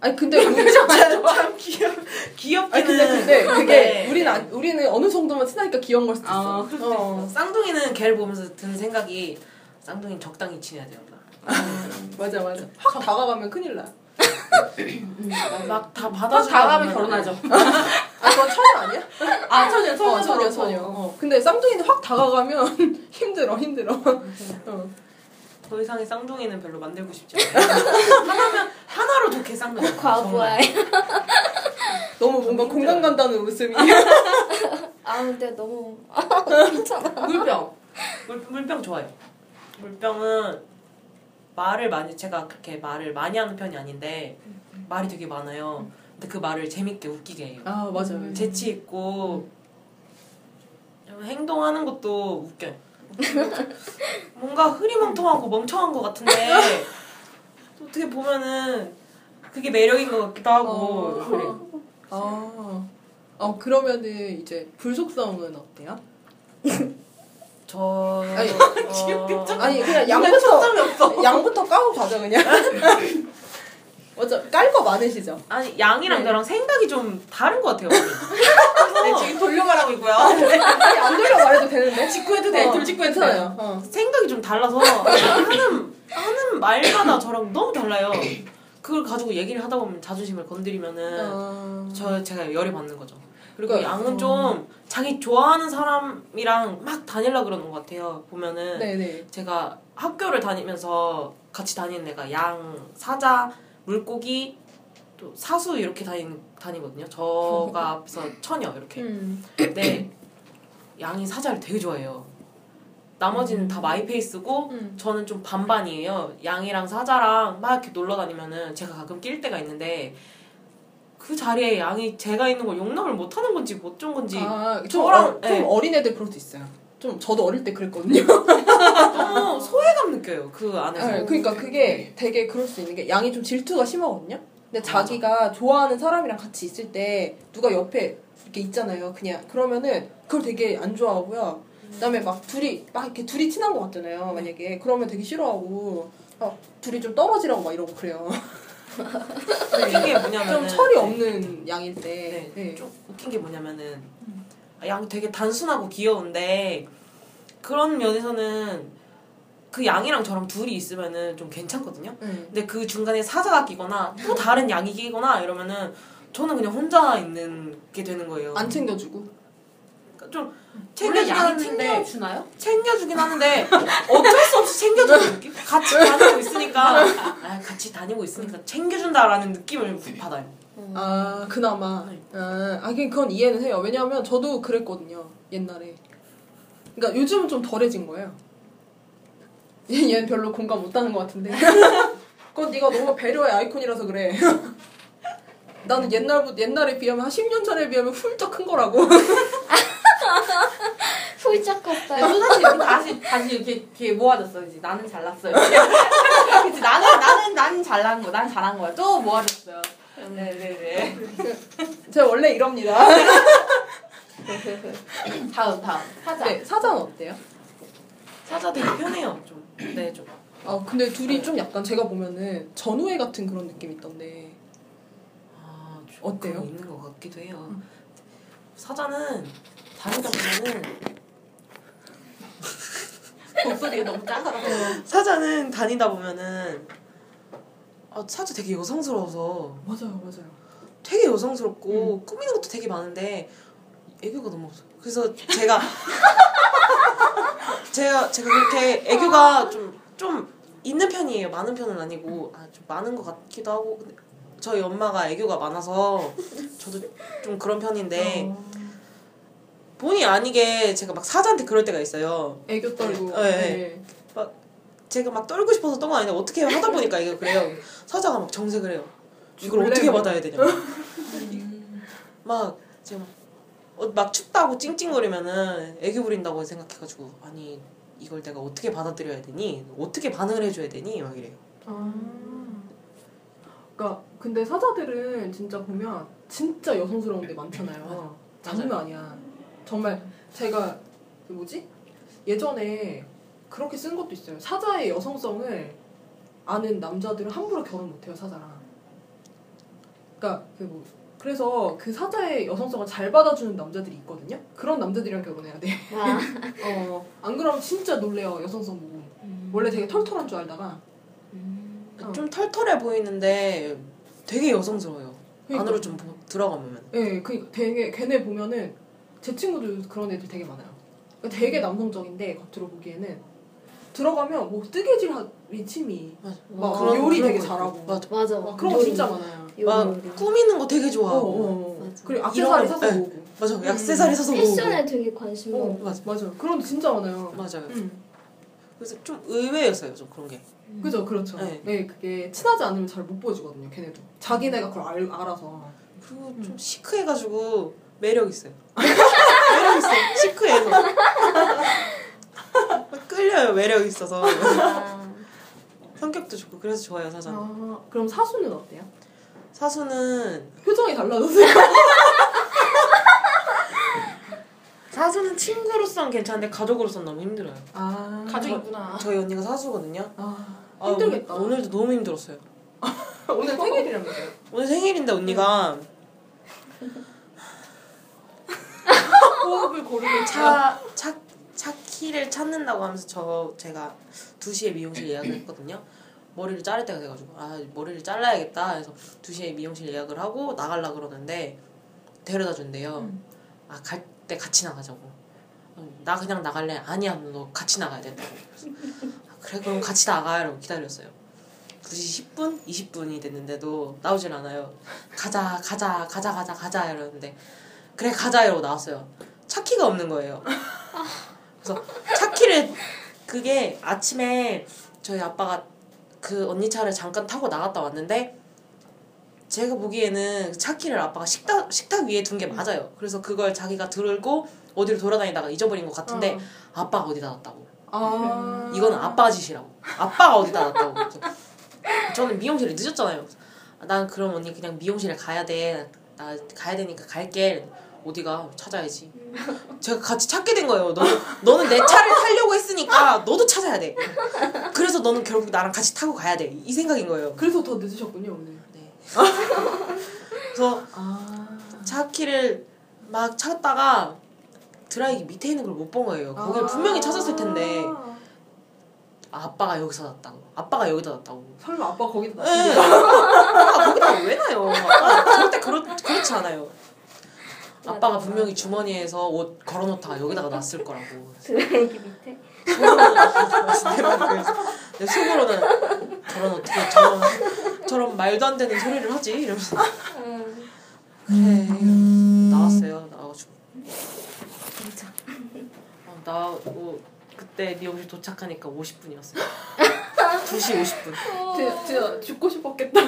S1: 아니 근데 그-
S4: 참, 참 귀여 귀엽기는.
S1: 아니 근데 근데 그게
S4: 네.
S1: 우리는 안- 우리는 어느 정도만 친하니까 귀여운 걸 수도 있어.
S2: 아, 그럴 수도
S1: 어.
S4: 쌍둥이는 걔를 보면서 드는 생각이 쌍둥이는 적당히 친해야 된다.
S1: 맞아 맞아. 확 다가가면 큰일 나.
S2: 막다다
S4: 받아주고
S2: 다가면 결혼하죠.
S1: 아 그건 처녀 아니야?
S2: 아, 처녀,
S1: 어,
S2: 처녀,
S1: 처녀 처녀. 어. 근데 쌍둥이는 확 다가가면 힘들어 힘들어. 어.
S4: 더 이상의 쌍둥이는 별로 만들고 싶지 않아요. 하나면 하나로 좋게 쌍둥이.
S3: 과부하에.
S1: 너무 뭔가 공감 간다는 웃음이.
S3: 아, 근데 너무. 괜찮아.
S2: 물병.
S4: 물, 물병 좋아요. 물병은 말을 많이 제가 그렇게 말을 많이 하는 편이 아닌데 말이 되게 많아요. 근데 그 말을 재밌게 웃기게 해요.
S1: 아 맞아요.
S4: 재치 있고 행동하는 것도 웃겨요. 뭔가 흐리멍텅하고 멍청한 것 같은데 또 어떻게 보면은 그게 매력인 것 같기도 하고
S1: 어.
S4: 그래요.
S1: 아. 어 그러면은 이제 불속성은 어때요?
S4: 저
S1: 아니,
S4: 어,
S1: 아니 그냥
S2: 양부터
S1: 양부터
S2: 초점이 없어.
S1: 양부터 까고 가자 그냥. 맞아 깔거 많으시죠?
S4: 아니 양이랑
S1: 네.
S4: 저랑 생각이 좀 다른 것 같아요.
S2: 네, 지금 돌려말하고 있고요.
S1: 아니 안 돌려 말해도 되는데.
S2: 직구해도 돼.
S1: 어,
S2: 돌직구해도 돼.
S1: 괜찮아요. 어.
S4: 생각이 좀 달라서 하는 하는 말마다 저랑 너무 달라요. 그걸 가지고 얘기를 하다 보면 자존심을 건드리면은
S1: 어.
S4: 저 제가 열이 받는 거죠. 그리고 양은
S1: 어.
S4: 좀 자기 좋아하는 사람이랑 막 다닐라 그러는 것 같아요. 보면은
S1: 네네.
S4: 제가 학교를 다니면서 같이 다니는 애가 양, 사자, 물고기, 또 사수 이렇게 다니, 다니거든요. 저가 앞에서 처녀 이렇게.
S1: 음.
S4: 근데 양이 사자를 되게 좋아해요. 나머지는 다 마이페이스고
S1: 음.
S4: 저는 좀 반반이에요. 양이랑 사자랑 막 이렇게 놀러 다니면은 제가 가끔 낄 때가 있는데 그 자리에 양이 제가 있는 걸 용납을 못 하는 건지 못 준 건지
S1: 아, 좀,
S4: 저랑,
S1: 어, 좀
S4: 네.
S1: 어린 애들 그럴 수 있어요. 좀 저도 어릴 때 그랬거든요.
S4: 너무 소외감 느껴요. 그 안에서.
S1: 네, 그러니까 그게 되게 그럴 수 있는 게 양이 좀 질투가 심하거든요. 근데. 자기가 좋아하는 사람이랑 같이 있을 때 누가 옆에 이렇게 있잖아요. 그냥 그러면은 그걸 되게 안 좋아하고요. 그다음에 막 둘이 막 이렇게 둘이 친한 것 같잖아요. 만약에 그러면 되게 싫어하고 어, 둘이 좀 떨어지라고 막 이러고 그래요.
S4: 웃긴 게 뭐냐면은
S1: 좀 철이 없는 양일 때.
S4: 네,
S1: 네.
S4: 좀 웃긴 게 뭐냐면은 양 되게 단순하고 귀여운데 그런 면에서는 그 양이랑 저랑 둘이 있으면은 좀 괜찮거든요.
S1: 음.
S4: 근데 그 중간에 사자가 끼거나 또 다른 양이 끼거나 이러면은 저는 그냥 혼자 있는 게 되는 거예요.
S1: 안 챙겨주고.
S4: 그러니까 좀 챙겨주긴 하는데
S2: 챙겨주나요?
S4: 챙겨주긴 하는데 어쩔 수 없이 챙겨주는 느낌? 같이 다니고 있으니까 아, 같이 다니고 있으니까 챙겨준다라는 느낌을 받아요.
S1: 아 그나마.
S4: 네.
S1: 아, 아 그건 이해는 해요. 왜냐하면 저도 그랬거든요. 옛날에. 그러니까 요즘은 좀 덜해진 거예요. 얘- 얘는 별로 공감 못하는 것 같은데. 그건 네가 너무 배려의 아이콘이라서 그래. 나는 옛날부터 옛날에 비하면 한 10년 전에 비하면 훌쩍 큰 거라고.
S3: 훌쩍
S2: 네,
S3: 컸어요.
S2: 또 다시 이렇게 다시 다시 이렇게 이렇게 모아졌어 이제 나는 잘났어요. 그치 나는 나는 나는 잘난 거, 난 잘한 거야. 또 모아졌어요. 네네네.
S1: 제가 원래 이럽니다.
S2: 다음 다음 사자.
S1: 네, 사자는 어때요?
S4: 사자 되게 편해요 좀. 네 좀.
S1: 아 근데 둘이 좀 약간 제가 보면은 전우애 같은 그런 느낌 있던데.
S4: 아, 좀
S1: 어때요?
S4: 있는 것 같기도 해요. 사자는 다니다 보면은
S2: 목소리가 너무 작아.
S4: 사자는 다니다 보면은 아 사자 되게 여성스러워서
S1: 맞아요, 맞아요.
S4: 되게 여성스럽고 꾸미는 것도 되게 많은데 애교가 너무 없어요. 그래서 제가 제가 제가 그렇게 애교가 좀 좀 있는 편이에요. 많은 편은 아니고 아, 좀 많은 것 같기도 하고 근데 저희 엄마가 애교가 많아서 저도 좀 그런 편인데
S1: 어,
S4: 본의 아니게 제가 막 사자한테 그럴 때가 있어요.
S1: 애교 떨고.
S4: 네, 네. 제가 막 떨고 싶어서 떤 건 아닌데 어떻게 하다 보니까 이게 그래요. 사자가 막 정색을 해요. 이걸 어떻게
S1: 뭐-
S4: 받아야 되냐. 막 제가 막, 어, 막 춥다고 찡찡거리면은 애교 부린다고 생각해가지고 아니 이걸 내가 어떻게 받아들여야 되니? 어떻게 반응을 해줘야 되니? 막 이래요.
S1: 아. 그러니까 근데 사자들은 진짜 보면 진짜 여성스러운 데 많잖아요. 장난 아니야. 정말 제가 그 뭐지? 예전에 그렇게 쓴 것도 있어요. 사자의 여성성을 아는 남자들은 함부로 결혼 못 해요, 사자랑. 그러니까 그 뭐 그래서 그 사자의 여성성을 잘 받아주는 남자들이 있거든요. 그런 남자들이랑 결혼해야 돼.
S3: 아,
S1: 어, 안 그러면 진짜 놀래요, 여성성 보고. 원래 되게 털털한 줄 알다가. 어.
S4: 좀 털털해 보이는데 되게 여성스러워요.
S1: 그러니까.
S4: 안으로 좀 보- 들어가보면.
S1: 예, 그 되게 걔네 보면은 제 친구들 그런 애들 되게 많아요. 그러니까 되게 남성적인데 겉으로 보기에는 들어가면 뭐 뜨개질 하 미침이
S4: 맞아.
S1: 막
S4: 그런-
S1: 요리
S4: 그런
S1: 되게
S4: 거
S1: 잘하고
S4: 맞아.
S3: 맞아.
S1: 막 그런 거 진짜 많아요.
S4: 막
S3: 요리, 요리.
S4: 꾸미는 거 되게
S1: 어,
S4: 좋아하고.
S1: 어, 어.
S3: 맞아.
S1: 그리고
S4: 이런
S1: 액세서리
S4: 거-
S1: 사서
S4: 네.
S1: 모으고.
S4: 맞아. 액세서리 사서 모으고.
S3: 패션에 되게 관심
S1: 어,
S3: 많아.
S4: 맞아.
S1: 맞아. 그런 거 진짜 많아요.
S4: 맞아요.
S1: 음.
S4: 그래서 좀 의외였어요, 좀 그런 게.
S1: 그죠, 그렇죠.
S4: 네.
S1: 네. 그게 친하지 않으면 잘 못 보여주거든요, 걔네도. 자기네가 그걸 알, 알아서.
S4: 그리고 좀 시크해가지고 매력 있어요. 있어. 시크해서. 끌려요, 매력 있어서.
S3: 아,
S4: 성격도 좋고 그래서 좋아요, 사장.
S1: 아, 그럼 사수는 어때요?
S4: 사수는
S1: 표정이 달라졌어요.
S4: 사수는 친구로선 괜찮은데 가족으로선 너무 힘들어요.
S1: 아,
S2: 가족이구나.
S4: 저 희 언니가 사수거든요.
S1: 아,
S4: 아,
S1: 힘들겠다.
S4: 오- 오늘도 너무 힘들었어요.
S1: 오늘 생일이라면서요?
S4: 오늘 생일인데 언니가
S1: 호흡을 고르는
S4: 차, 차, 차 키를 찾는다고 하면서 저 제가 2시에 미용실 예약을 했거든요. 머리를 자를 때가 돼가지고 아 머리를 잘라야겠다 해서 2시에 미용실 예약을 하고 나가려 그러는데 데려다 준대요. 아갈 때 같이 나가자고. 어, 나 그냥 나갈래? 아니야 너 같이 나가야 된다고. 아, 그래 그럼 같이 나가 이러고 기다렸어요. 2시 10분? 20분이 됐는데도 나오질 않아요. 가자 가자 가자 가자 가자 이러는데 그래 가자 이러고 나왔어요. 차키가 없는 거예요. 그래서 차키를 그게 아침에 저희 아빠가 그 언니 차를 잠깐 타고 나갔다 왔는데 제가 보기에는 차키를 아빠가 식탁 식탁 위에 둔 게 맞아요. 그래서 그걸 자기가 들고 어디를 돌아다니다가 잊어버린 것 같은데
S1: 어.
S4: 아빠가 어디다 놨다고.
S1: 아.
S4: 이거는 아빠가 짓이라고. 아빠가 어디다 놨다고. 저는 미용실에 늦었잖아요. 난 그럼 언니 그냥 미용실에 가야 돼. 나 가야 되니까 갈게. 어디가 찾아야지. 제가 같이 찾게 된 거예요. 너는 너는 내 차를 타려고 했으니까 너도 찾아야 돼. 그래서 너는 결국 나랑 같이 타고 가야 돼. 이 생각인 거예요.
S1: 그래서 더 늦으셨군요 오늘.
S4: 네. 그래서
S1: 아.
S4: 차 키를 막 찾다가 드라이기 밑에 있는 걸 못 본 거예요. 거기를 분명히 찾았을 텐데 아, 아빠가 여기서 놨다고. 아빠가 여기다 놨다고.
S1: 설마 아빠 거기다
S4: 네.
S1: 놨습니다.
S4: 아빠가 거기다 왜 놔요? 아빠 절대 그렇, 그렇지 않아요. 아빠가 분명히. 주머니에서 옷 걸어놓다가 여기다가 놨을 거라고.
S3: 드라이기 밑에.
S4: 속으로는 내 속으로는 저런 어떻게 저런 저런 말도 안 되는 소리를 하지 이러면서
S3: 음,
S4: 그래 나왔어요 나와가지고
S3: 진짜.
S4: 어, 나오고 그때 미용실 도착하니까 50분이었어요 2시 50분
S1: 진짜, 진짜 죽고 싶었겠다.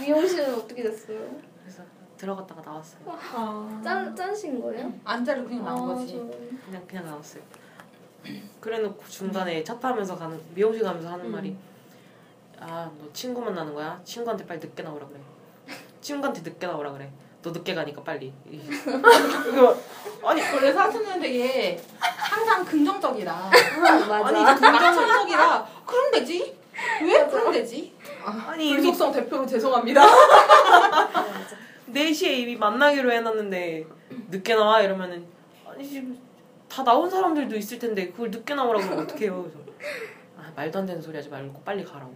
S3: 미용실은 어떻게 됐어요?
S4: 그래서 들어갔다가 나왔어요
S1: 아.
S3: 짠, 짠신 거예요?
S2: 안 자르고 그냥 나온
S3: 아,
S2: 거지.
S3: 저-
S4: 그냥 그냥 나왔어요 그래놓고 중간에 차 타면서 가는 미용실 가면서 하는
S1: 음.
S4: 말이 아 너 친구 만나는 거야? 친구한테 빨리 늦게 나오라 그래 친구한테 늦게 나오라 그래 너 늦게 가니까 빨리 이거 아니
S2: 원래 사수는 되게 항상 긍정적이라.
S3: 맞아.
S2: 아니 긍정적이라 그럼 되지? 왜 그럼 되지?
S4: 아니 이미
S1: 불속성 대표로 죄송합니다.
S3: 맞아.
S4: 4시에 이미 만나기로 해놨는데 늦게 나와 이러면은 아니 지금 다 나온 사람들도 있을 텐데 그걸 늦게 나오라고 그러면 어떡해요 그래서 아 말도 안 되는 소리 하지 말고 빨리 가라고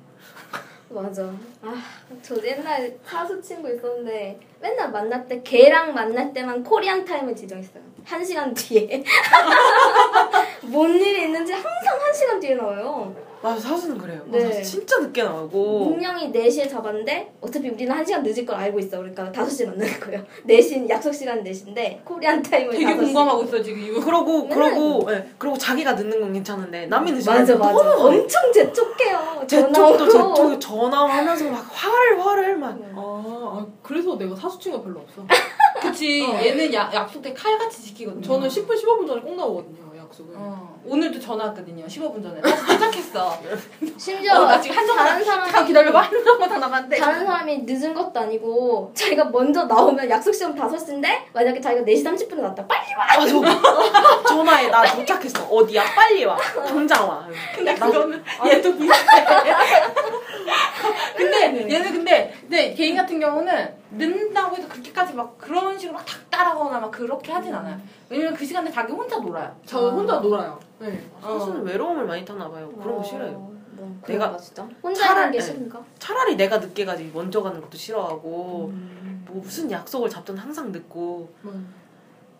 S3: 맞아. 아, 저 옛날 사수 친구 있었는데 맨날 만날 때 걔랑 만날 때만 코리안 타임을 지정했어요. 한 시간 뒤에. 뭔 일이 있는지 항상 한 시간 뒤에 나와요.
S4: 맞아 사수는 그래요.
S3: 네.
S4: 맞아, 진짜 늦게 나오고.
S3: 분명히 4시에 잡았는데 어차피 우리는 1시간 늦을 걸 알고 있어. 그러니까 5시에 만날 거예요. 4시 약속 시간 4시인데 코리안 타임은
S2: 되게
S3: 5시.
S2: 공감하고 있어 지금 이거.
S4: 그러고
S3: 맨날
S4: 그러고 예 그러고 자기가 늦는 건 괜찮은데 남이 늦으면
S3: 맞아 맞아. 엄청 재촉해요. 전화로.
S4: 제쪽 전화하면서 막 화를 화를 막.
S3: 네.
S1: 아, 아, 그래서 내가 사수친구가 별로 없어.
S2: 그치
S1: 어.
S2: 얘는 야, 약속 때 칼같이 지키거든 요.
S1: 저는 10분, 15분 전에 꼭 나오거든요, 약속을.
S2: 어, 오늘도 전화 왔거든요. 15분 전에. 다시 도착했어.
S3: 심지어
S2: 어, 나 지금 한
S3: 다른 사람이
S2: 기다려봐. 한 잠깐 다 남았는데.
S3: 다른 사람이 늦은 것도 아니고 자기가 먼저 나오면 약속 시간 5시인데 만약에 자기가 4시 30분에 났다. 빨리 와.
S4: 맞아. 전화해 나 도착했어. 어디야? 빨리 와. 당장 와.
S2: 근데
S4: 나-
S2: 그거는 얘도 비슷해. 근데
S3: 네.
S2: 얘는 근데 근데 개인 같은 경우는 늦 는다고 해서 그렇게까지 막 그런 식으로 막 닥달하거나 막 그렇게 하진 않아요. 왜냐면 그 시간에 자기 혼자 놀아요.
S1: 저 혼자 놀아요. 네.
S4: 사수는 외로움을 많이 타나 봐요. 그런 거 싫어요.
S3: 뭐,
S4: 내가-
S3: 진짜 혼자 있는 게
S4: 차라리-
S3: 싫은가?
S4: 차라리 내가 늦게 가지 먼저 가는 것도 싫어하고
S3: 음.
S4: 뭐 무슨 약속을 잡든 항상 늦고
S1: 음.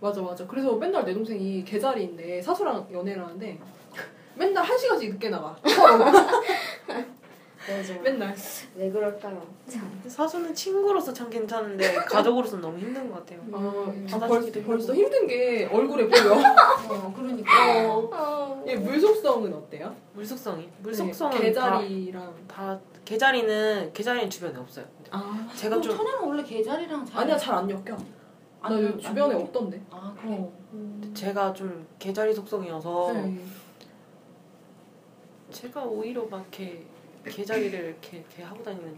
S1: 맞아, 맞아. 그래서 맨날 내 동생이 개자리인데 사수랑 연애를 하는데 맨날 한 시간씩 늦게 나가.
S3: 맞아.
S1: 맨날.
S3: 왜 그럴까요? 참.
S4: 사수는 친구로서 참 괜찮은데 가족으로서는 너무 힘든 것 같아요.
S1: 아,
S3: 음.
S1: 아, 벌, 벌써. 힘든 게 얼굴에 보여.
S2: 어, 그러니까.
S1: 어.
S3: 어.
S1: 얘 물속성은 어때요?
S4: 물속성이
S1: 네,
S4: 물속성은
S1: 개자리랑.
S4: 다, 다 개자리는 개자리는 주변에 없어요.
S1: 아,
S4: 제가 좀
S2: 천연은 원래 계절이랑 잘.
S1: 아니야, 잘 안 엮여. 나
S2: 안-
S1: 주변에
S2: 안-
S1: 없던데.
S2: 아 그래.
S1: 어.
S3: 음.
S4: 제가 좀 개자리 속성이어서
S1: 네.
S4: 제가 오히려 막 이렇게 개자리를 이렇게, 이렇게 하고 다니는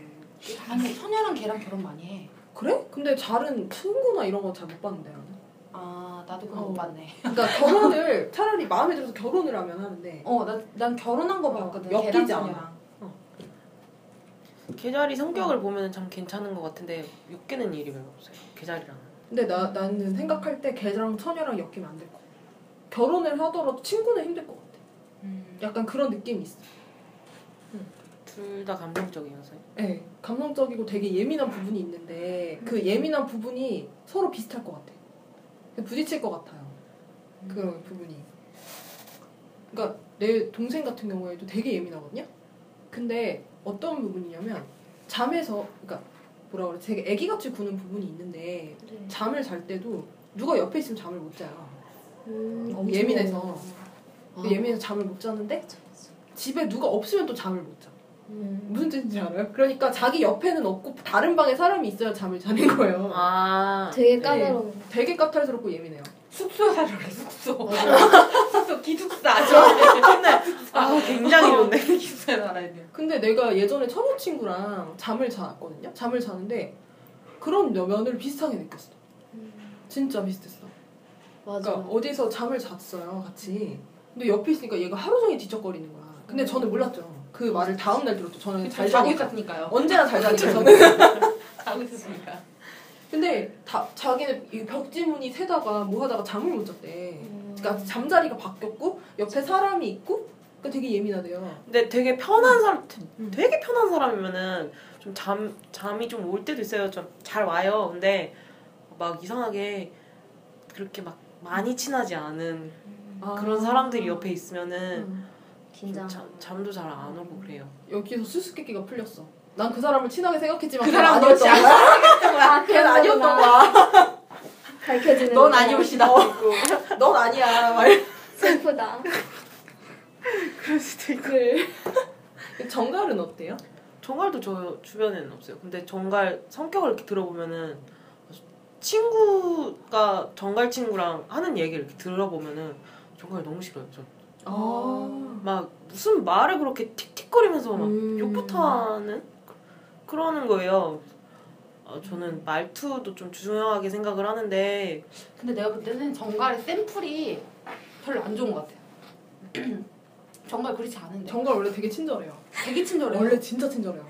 S2: 아니 천연랑 걔랑 결혼 많이 해.
S1: 그래? 근데 잘은 친구나 이런 거 잘 못 봤는데 나는.
S2: 아 나도
S1: 어.
S2: 못 봤네.
S1: 그러니까 결혼을 차라리 마음에 들어서 결혼을 하면 하는데
S2: 어나난 결혼한 거 봤거든.
S1: 엮이지
S2: 걔랑
S1: 않아.
S2: 천연랑.
S4: 개자리 성격을 보면 참 괜찮은 것 같은데 엮이는 일이 별로 없어요. 개자리랑은.
S1: 근데 나 나는 생각할 때 걔랑 처녀랑 엮이면 안될것 같아. 결혼을 하더라도 친구는 힘들 것 같아.
S2: 음.
S1: 약간 그런 느낌이 있어.
S4: 둘 다 감정적이어서요.
S1: 네, 감성적이고 되게 예민한 부분이 있는데 그 예민한 부분이 서로 비슷할 것 같아. 부딪힐 것 같아요. 그런 부분이. 그러니까 내 동생 같은 경우에도 되게 예민하거든요. 근데 어떤 부분이냐면 잠에서 그러니까 뭐라 그래 되게 애기같이 구는 부분이 있는데
S3: 네.
S1: 잠을 잘 때도 누가 옆에 있으면 잠을 못 자요.
S3: 음,
S1: 예민해서.
S3: 아.
S1: 예민해서 잠을 못 자는데 집에 누가 없으면 또 잠을 못 자.
S3: 음.
S1: 무슨 뜻인지 알아요? 그러니까 자기 옆에는 없고 다른 방에 사람이 있어야 잠을 자는 거예요.
S4: 아
S3: 되게 까다로운.
S1: 되게 까탈스럽고 예민해요.
S2: 숙소 살아래 숙소. 숙소 기숙사. 좋아해.
S4: 아, 굉장히 좋네.
S2: 기숙사에 살아야 돼.
S1: 근데 내가 예전에 처녀 친구랑 잠을 잤거든요. 잠을 자는데 그런 면을 비슷하게 느꼈어. 진짜 비슷했어.
S3: 맞아.
S1: 그러니까 어디서 잠을 잤어요, 같이. 근데 옆에 있으니까 얘가 하루 종일 뒤척거리는 거야. 근데 저는 몰랐죠. 그 말을 다음 날 들었죠. 저는 잘
S2: 자고
S1: 자니까.
S2: 있었으니까요.
S1: 언제나 잘 자니까 저는.
S2: 자고 있었으니까.
S1: 근데 다, 자기는 이 벽지문이 새다가 뭐 하다가 잠을 못 잤대.
S3: 음.
S1: 그러니까 잠자리가 바뀌었고 옆에 사람이 있고 그러니까 되게 예민하대요.
S4: 근데 되게 편한 사람,
S1: 음.
S4: 되게 편한 사람이면은 좀 잠, 잠이 좀 올 때도 있어요. 좀 잘 와요. 근데 막 이상하게 그렇게 막 많이 친하지 않은 그런 사람들이 옆에 있으면은
S1: 음.
S3: 긴장.
S4: 잠, 잠도 잘 안 오고 그래요.
S1: 여기서 수수께끼가 풀렸어. 난 그 사람을 친하게 생각했지만
S2: 그 사람
S1: 아니었던
S2: 너지
S1: 거야.
S3: 아,
S1: 걔는 아니었던
S3: 거야. 밝혀지는.
S2: 넌 아니오시다.
S1: 넌 아니야. 막 이러-
S3: 슬프다.
S4: 그럴 수도 있고.
S1: 네. 정갈은 어때요?
S4: 정갈도 저 주변에는 없어요. 근데 정갈 성격을 이렇게 들어보면은 친구가 정갈 친구랑 하는 얘기를 이렇게 들어보면은 정갈 너무 싫어요. 저.
S1: 아.
S4: 막 무슨 말을 그렇게 틱틱거리면서 막
S1: 음.
S4: 욕부터 하는 그러는 거예요. 아, 저는 말투도 좀 중요하게 생각을 하는데
S2: 근데 내가 볼 때는 정갈의 샘플이 별로 안 좋은 것 같아요. 정갈 그렇지 않은데.
S1: 정갈 원래 되게 친절해요.
S2: 되게 친절해요.
S1: 원래 진짜 친절해요.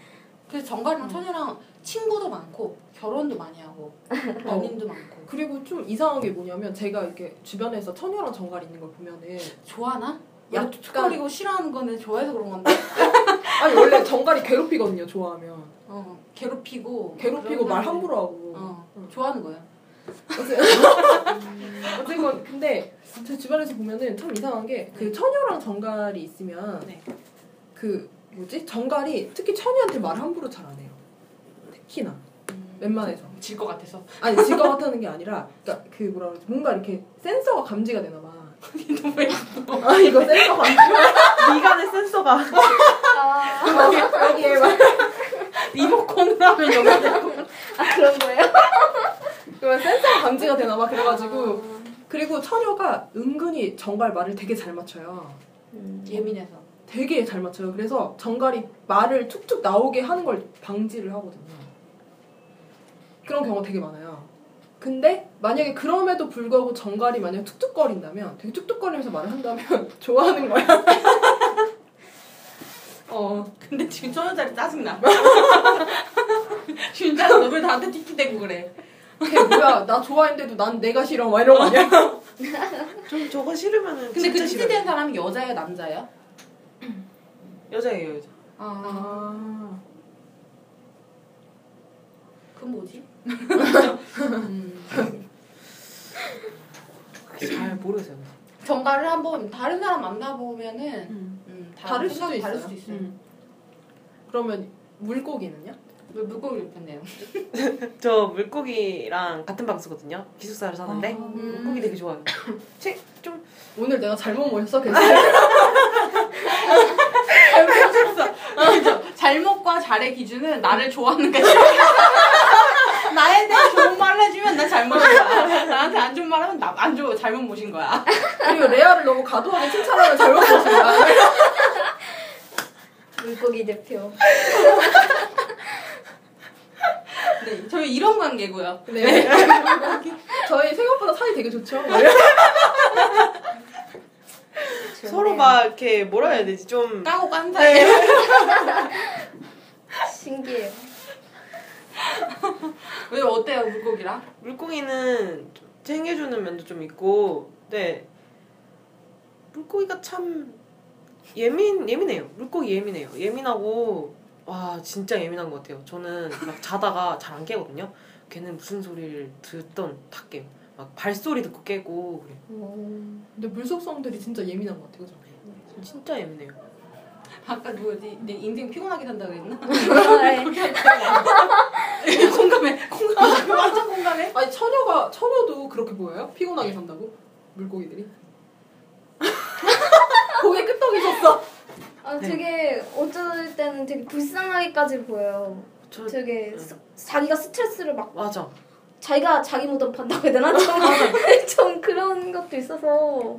S2: 그래서 정갈이랑 천이랑 친구도 많고 결혼도 많이 하고 연인도 많고
S1: 그리고 좀 이상한 게 뭐냐면 제가 이렇게 주변에서 처녀랑 정갈 있는 걸 보면은
S2: 좋아하나?
S1: 약간-
S2: 그리고 싫어하는 거는 좋아해서 그런 건데
S1: 아니 원래 정갈이 괴롭히거든요. 좋아하면
S2: 어, 괴롭히고
S1: 괴롭히고 말 함부로 하고.
S2: 어,
S1: 응.
S2: 좋아하는 거야.
S1: 어쨌건 근데 제 주변에서 보면은 참 이상한 게 그 처녀랑 정갈이 있으면
S4: 네.
S1: 그 뭐지 정갈이 특히 처녀한테 말 함부로 잘 안 해요. 특히나 웬만해서
S2: 질 것 같아서.
S1: 아니 지가 같다는 게 아니라 그러니까 그 뭐라 그러지 뭔가 이렇게 센서가 감지가 되나 봐. 아 이거 센서 감지.
S4: 미간의 센서가
S3: 아,
S1: 여기에 막
S2: 리모컨으로 하면 여기가 되고.
S3: 아 그런 거예요?
S1: 그러면 센서가 감지가 되나 봐. 그래가지고 그리고 처녀가 은근히 정갈 말을 되게 잘 맞춰요.
S3: 음.
S2: 예민해서.
S1: 되게 잘 맞춰요. 그래서 정갈이 말을 툭툭 나오게 하는 걸 방지를 하거든요. 그런 경우가 되게 많아요. 근데 만약에 그럼에도 불구하고 정갈이 만약에 툭툭거린다면 되게 툭툭거리면서 말을 한다면 좋아하는 거야. 어.
S2: 근데 지금 처녀자리 짜증나. 진짜 너왜 나한테 틱틱대고 그래?
S1: 걔 뭐야 나 좋아했는데도 난 내가 싫어 막 이런 거 아니야?
S4: 좀 저거 싫으면은
S2: 근데 그. 틱틱대는 사람이 여자예요, 남자예요?
S4: 여자예요 여자.
S2: 아,
S1: 아.
S2: 그건 뭐지? 음.
S4: 잘 모르겠어요.
S2: 정가를 한번 다른 사람 만나보면은
S1: 음.
S2: 음, 다
S1: 다를 수도.
S2: 다를 수도 있어요.
S1: 음. 그러면 물고기는요?
S2: 왜 물고기를 입혔네요?
S4: 저 물고기랑 같은 방수거든요. 기숙사를 사는데
S1: 아.
S4: 물고기 되게 좋아요. 책 좀
S1: 오늘 내가 잘못 모였어? 그래서
S2: 그죠? 잘못과 잘의 기준은 나를 좋아하는 게 나에 대해 좋은 말을 해주면 나 잘못인 거야. 나한테 안 좋은 말 하면 나 안 좋아 잘못 모신 거야.
S1: 그리고 레아를 너무 과도하게 칭찬하면 잘못 보신 거야.
S3: 물고기 대표.
S2: 네, 저희 이런 관계고요.
S1: 네. 저희 생각보다 사이 되게 좋죠.
S4: 서로 막 이렇게 뭐라 해야 되지 좀
S2: 까고 깐 사이에
S3: 신기해요.
S2: 왜 어때요 물고기랑?
S4: 물고기는 좀 챙겨주는 면도 좀 있고, 네 물고기가 참 예민 예민해요. 물고기 예민해요. 예민하고 와 진짜 예민한 것 같아요. 저는 막 자다가 잘 안 깨거든요. 걔는 무슨 소리를 듣던 다 깨요. 막 발소리 듣고 깨고 그래.
S3: 음.
S1: 근데 물속성들이 진짜 예민한 것 같아요. 그죠?
S4: 진짜 예민해요.
S2: 아까 누구지? 내 인생 피곤하게 산다 그랬나?
S3: 네.
S2: 공감해, 공감해, 완전 공감해.
S1: 아니 처녀가 처녀도 그렇게 보여요? 피곤하게 산다고? 물고기들이? 고개 끄덕이셨어.
S3: 아 되게 어쩔 때는 되게 불쌍하게까지 보여요.
S4: 저
S3: 되게
S4: 음.
S3: 스- 자기가 스트레스를 막
S4: 맞아.
S3: 자기가 자기 무덤 판다고 해야 되나? 좀, 좀 그런 것도 있어서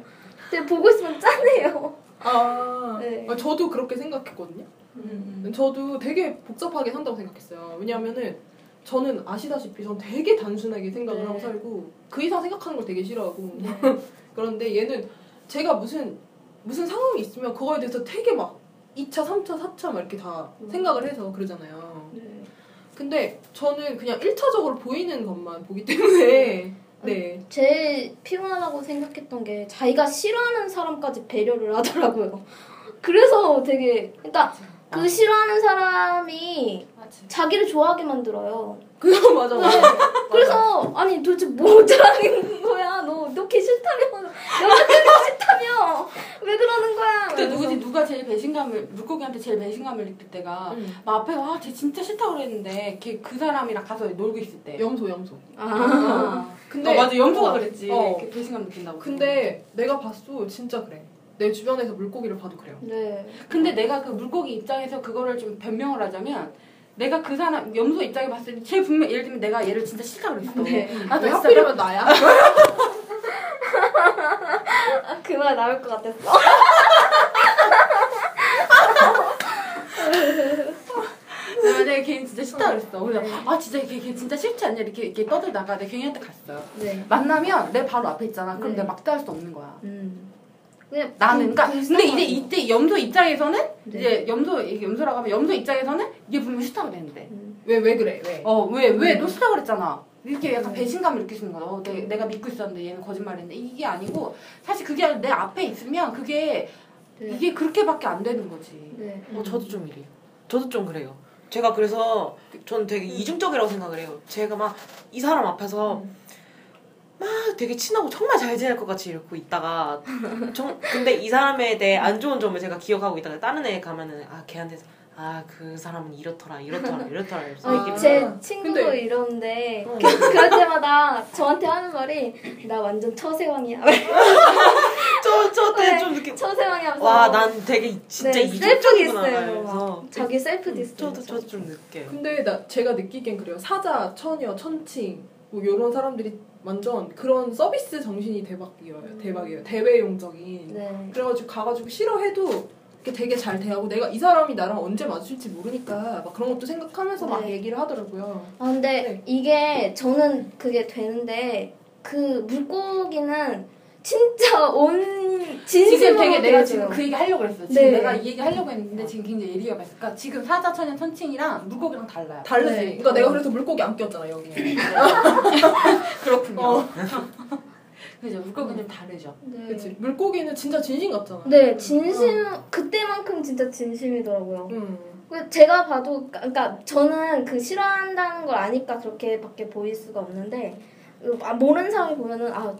S3: 되게 보고 있으면 짠해요.
S1: 아,
S3: 네.
S1: 아, 저도 그렇게 생각했거든요.
S2: 음.
S1: 저도 되게 복잡하게 산다고 생각했어요. 왜냐하면은 저는 아시다시피 전 되게 단순하게 생각을
S3: 네.
S1: 하고 살고 그 이상 생각하는 걸 되게 싫어하고
S3: 네.
S1: 그런데 얘는 제가 무슨 무슨 상황이 있으면 그거에 대해서 되게 막 2차, 3차, 4차 막 이렇게 다
S3: 음.
S1: 생각을 해서 그러잖아요.
S3: 네.
S1: 근데 저는 그냥 1차적으로 보이는 것만 보기 때문에 네.
S3: 제일 피곤하다고 생각했던 게 자기가 싫어하는 사람까지 배려를 하더라고요. 그래서 되게 그러니까 그 싫어하는 사람이. 자기를 좋아하게 만들어요.
S1: 그거 맞아 맞아.
S3: 그래서 아니 도대체 뭐 어쩌라는 거야? 너너걔 싫다며? 여자친구 싫다며? 왜 그러는 거야?
S2: 그때. 누구지? 누가 제일 배신감을 물고기한테 제일 배신감을 느낄 때가
S1: 음.
S2: 막 앞에 와쟤 진짜 싫다고 그랬는데 걔 그 사람이랑 가서 놀고 있을 때.
S1: 염소 염소.
S3: 아.
S1: 근데
S2: 어, 맞아 염소가
S1: 어,
S2: 그랬지.
S1: 어.
S2: 걔 배신감 느낀다고.
S1: 근데 내가 봤어 진짜 그래. 내 주변에서 물고기를 봐도 그래요.
S3: 네.
S2: 근데 내가 그 물고기 입장에서 그거를 좀 변명을 하자면 내가 그 사람 염소 입장에 봤을 때 제일 분명 예를 들면 내가 얘를 진짜 싫다 그랬어.
S3: 네.
S2: 아, 왜나 진짜
S1: 하필이면 나야?
S3: 아, 그말 나올 것 같았어.
S2: 내가 만약에 걔 진짜 싫다 그랬어. 그래서
S3: 네.
S2: 아 진짜 걔, 걔 진짜 싫지 않냐 이렇게 이렇게 떠들다가 내가 걔한테 갔어요.
S3: 네.
S2: 만나면 내 바로 앞에 있잖아. 그럼
S3: 네.
S2: 내가 막대할 수 없는 거야.
S3: 음. 그냥
S2: 나는 그러니까
S3: 그-
S2: 근데 이제 이때 염소 입장에서는
S3: 네.
S2: 이제 염소 이게 염소라고 하면 염소 입장에서는 이게 분명 싫다 그랬는데
S3: 음.
S1: 왜왜 그래 왜?
S2: 어왜왜
S1: 음.
S2: 너 싫다 그랬잖아 이렇게 약간
S3: 네.
S2: 배신감을 느끼시는 거야 어, 내, 내가 믿고 있었는데 얘는 거짓말했는데 이게 아니고 사실 그게 내 앞에 있으면 그게
S3: 네.
S2: 이게 그렇게밖에 안 되는 거지
S3: 네.
S4: 어, 저도 좀 이래요. 저도 좀 그래요. 제가 그래서 전 되게 이중적이라고 생각을 해요. 제가 막 이 사람 앞에서 막 되게 친하고 정말 잘 지낼 것 같이 이러고 있다가 정, 근데 이 사람에 대해 안 좋은 점을 제가 기억하고 있다가 다른 애 가면은 아 걔한테서 아 그 사람은 이렇더라 이렇더라 이렇더라 이러면서
S1: 아,
S3: 어, 제
S1: 아,
S3: 친구도
S1: 근데-
S3: 이러는데
S1: 어.
S3: 그럴 때마다 저한테 하는 말이 나 완전 처세왕이야.
S4: 저저때
S3: 네,
S4: 좀 느낌
S3: 처세왕이면서
S4: 와난 되게 진짜
S3: 네,
S4: 이중적이구나
S3: 셀프 막. 자기 self diss.
S4: 저도 저도 좀 느껴요.
S1: 근데 나 제가 느끼기엔 그래요. 사자, 처녀, 천칭 뭐 이런 사람들이 완전 그런 서비스 정신이 대박이에요. 대박이에요. 대외용적인.
S3: 네.
S1: 그래가지고 가가지고 싫어해도 이렇게 되게 잘 대하고 내가 이 사람이 나랑 언제 마주칠지 모르니까 막 그런 것도 생각하면서 막
S3: 네.
S1: 얘기를 하더라고요.
S3: 아 근데
S1: 네.
S3: 이게 저는 그게 되는데 그 물고기는 진짜 온 진심으로
S2: 지금 되게 내가. 지금 그 얘기 하려고 했어. 지금
S3: 네.
S2: 내가 이 얘기 하려고 했는데 지금 굉장히 예리가 많으니까 그러니까 지금 사자, 천연, 천칭이랑 물고기랑 달라요.
S1: 다르지.
S3: 네.
S1: 그러니까 내가 그래서 물고기 안 꼈잖아 여기.
S2: 그렇군요.
S1: 어.
S2: 그죠. 물고기는 좀 다르죠.
S3: 네.
S1: 그치. 물고기는 진짜 진심 같잖아.
S3: 네, 진심 그때만큼 진짜 진심이더라고요.
S1: 음.
S3: 그 제가 봐도 그러니까 저는 그 싫어한다는 걸 아니까 그렇게밖에 보일 수가 없는데 아, 모르는 사람이 보면은 아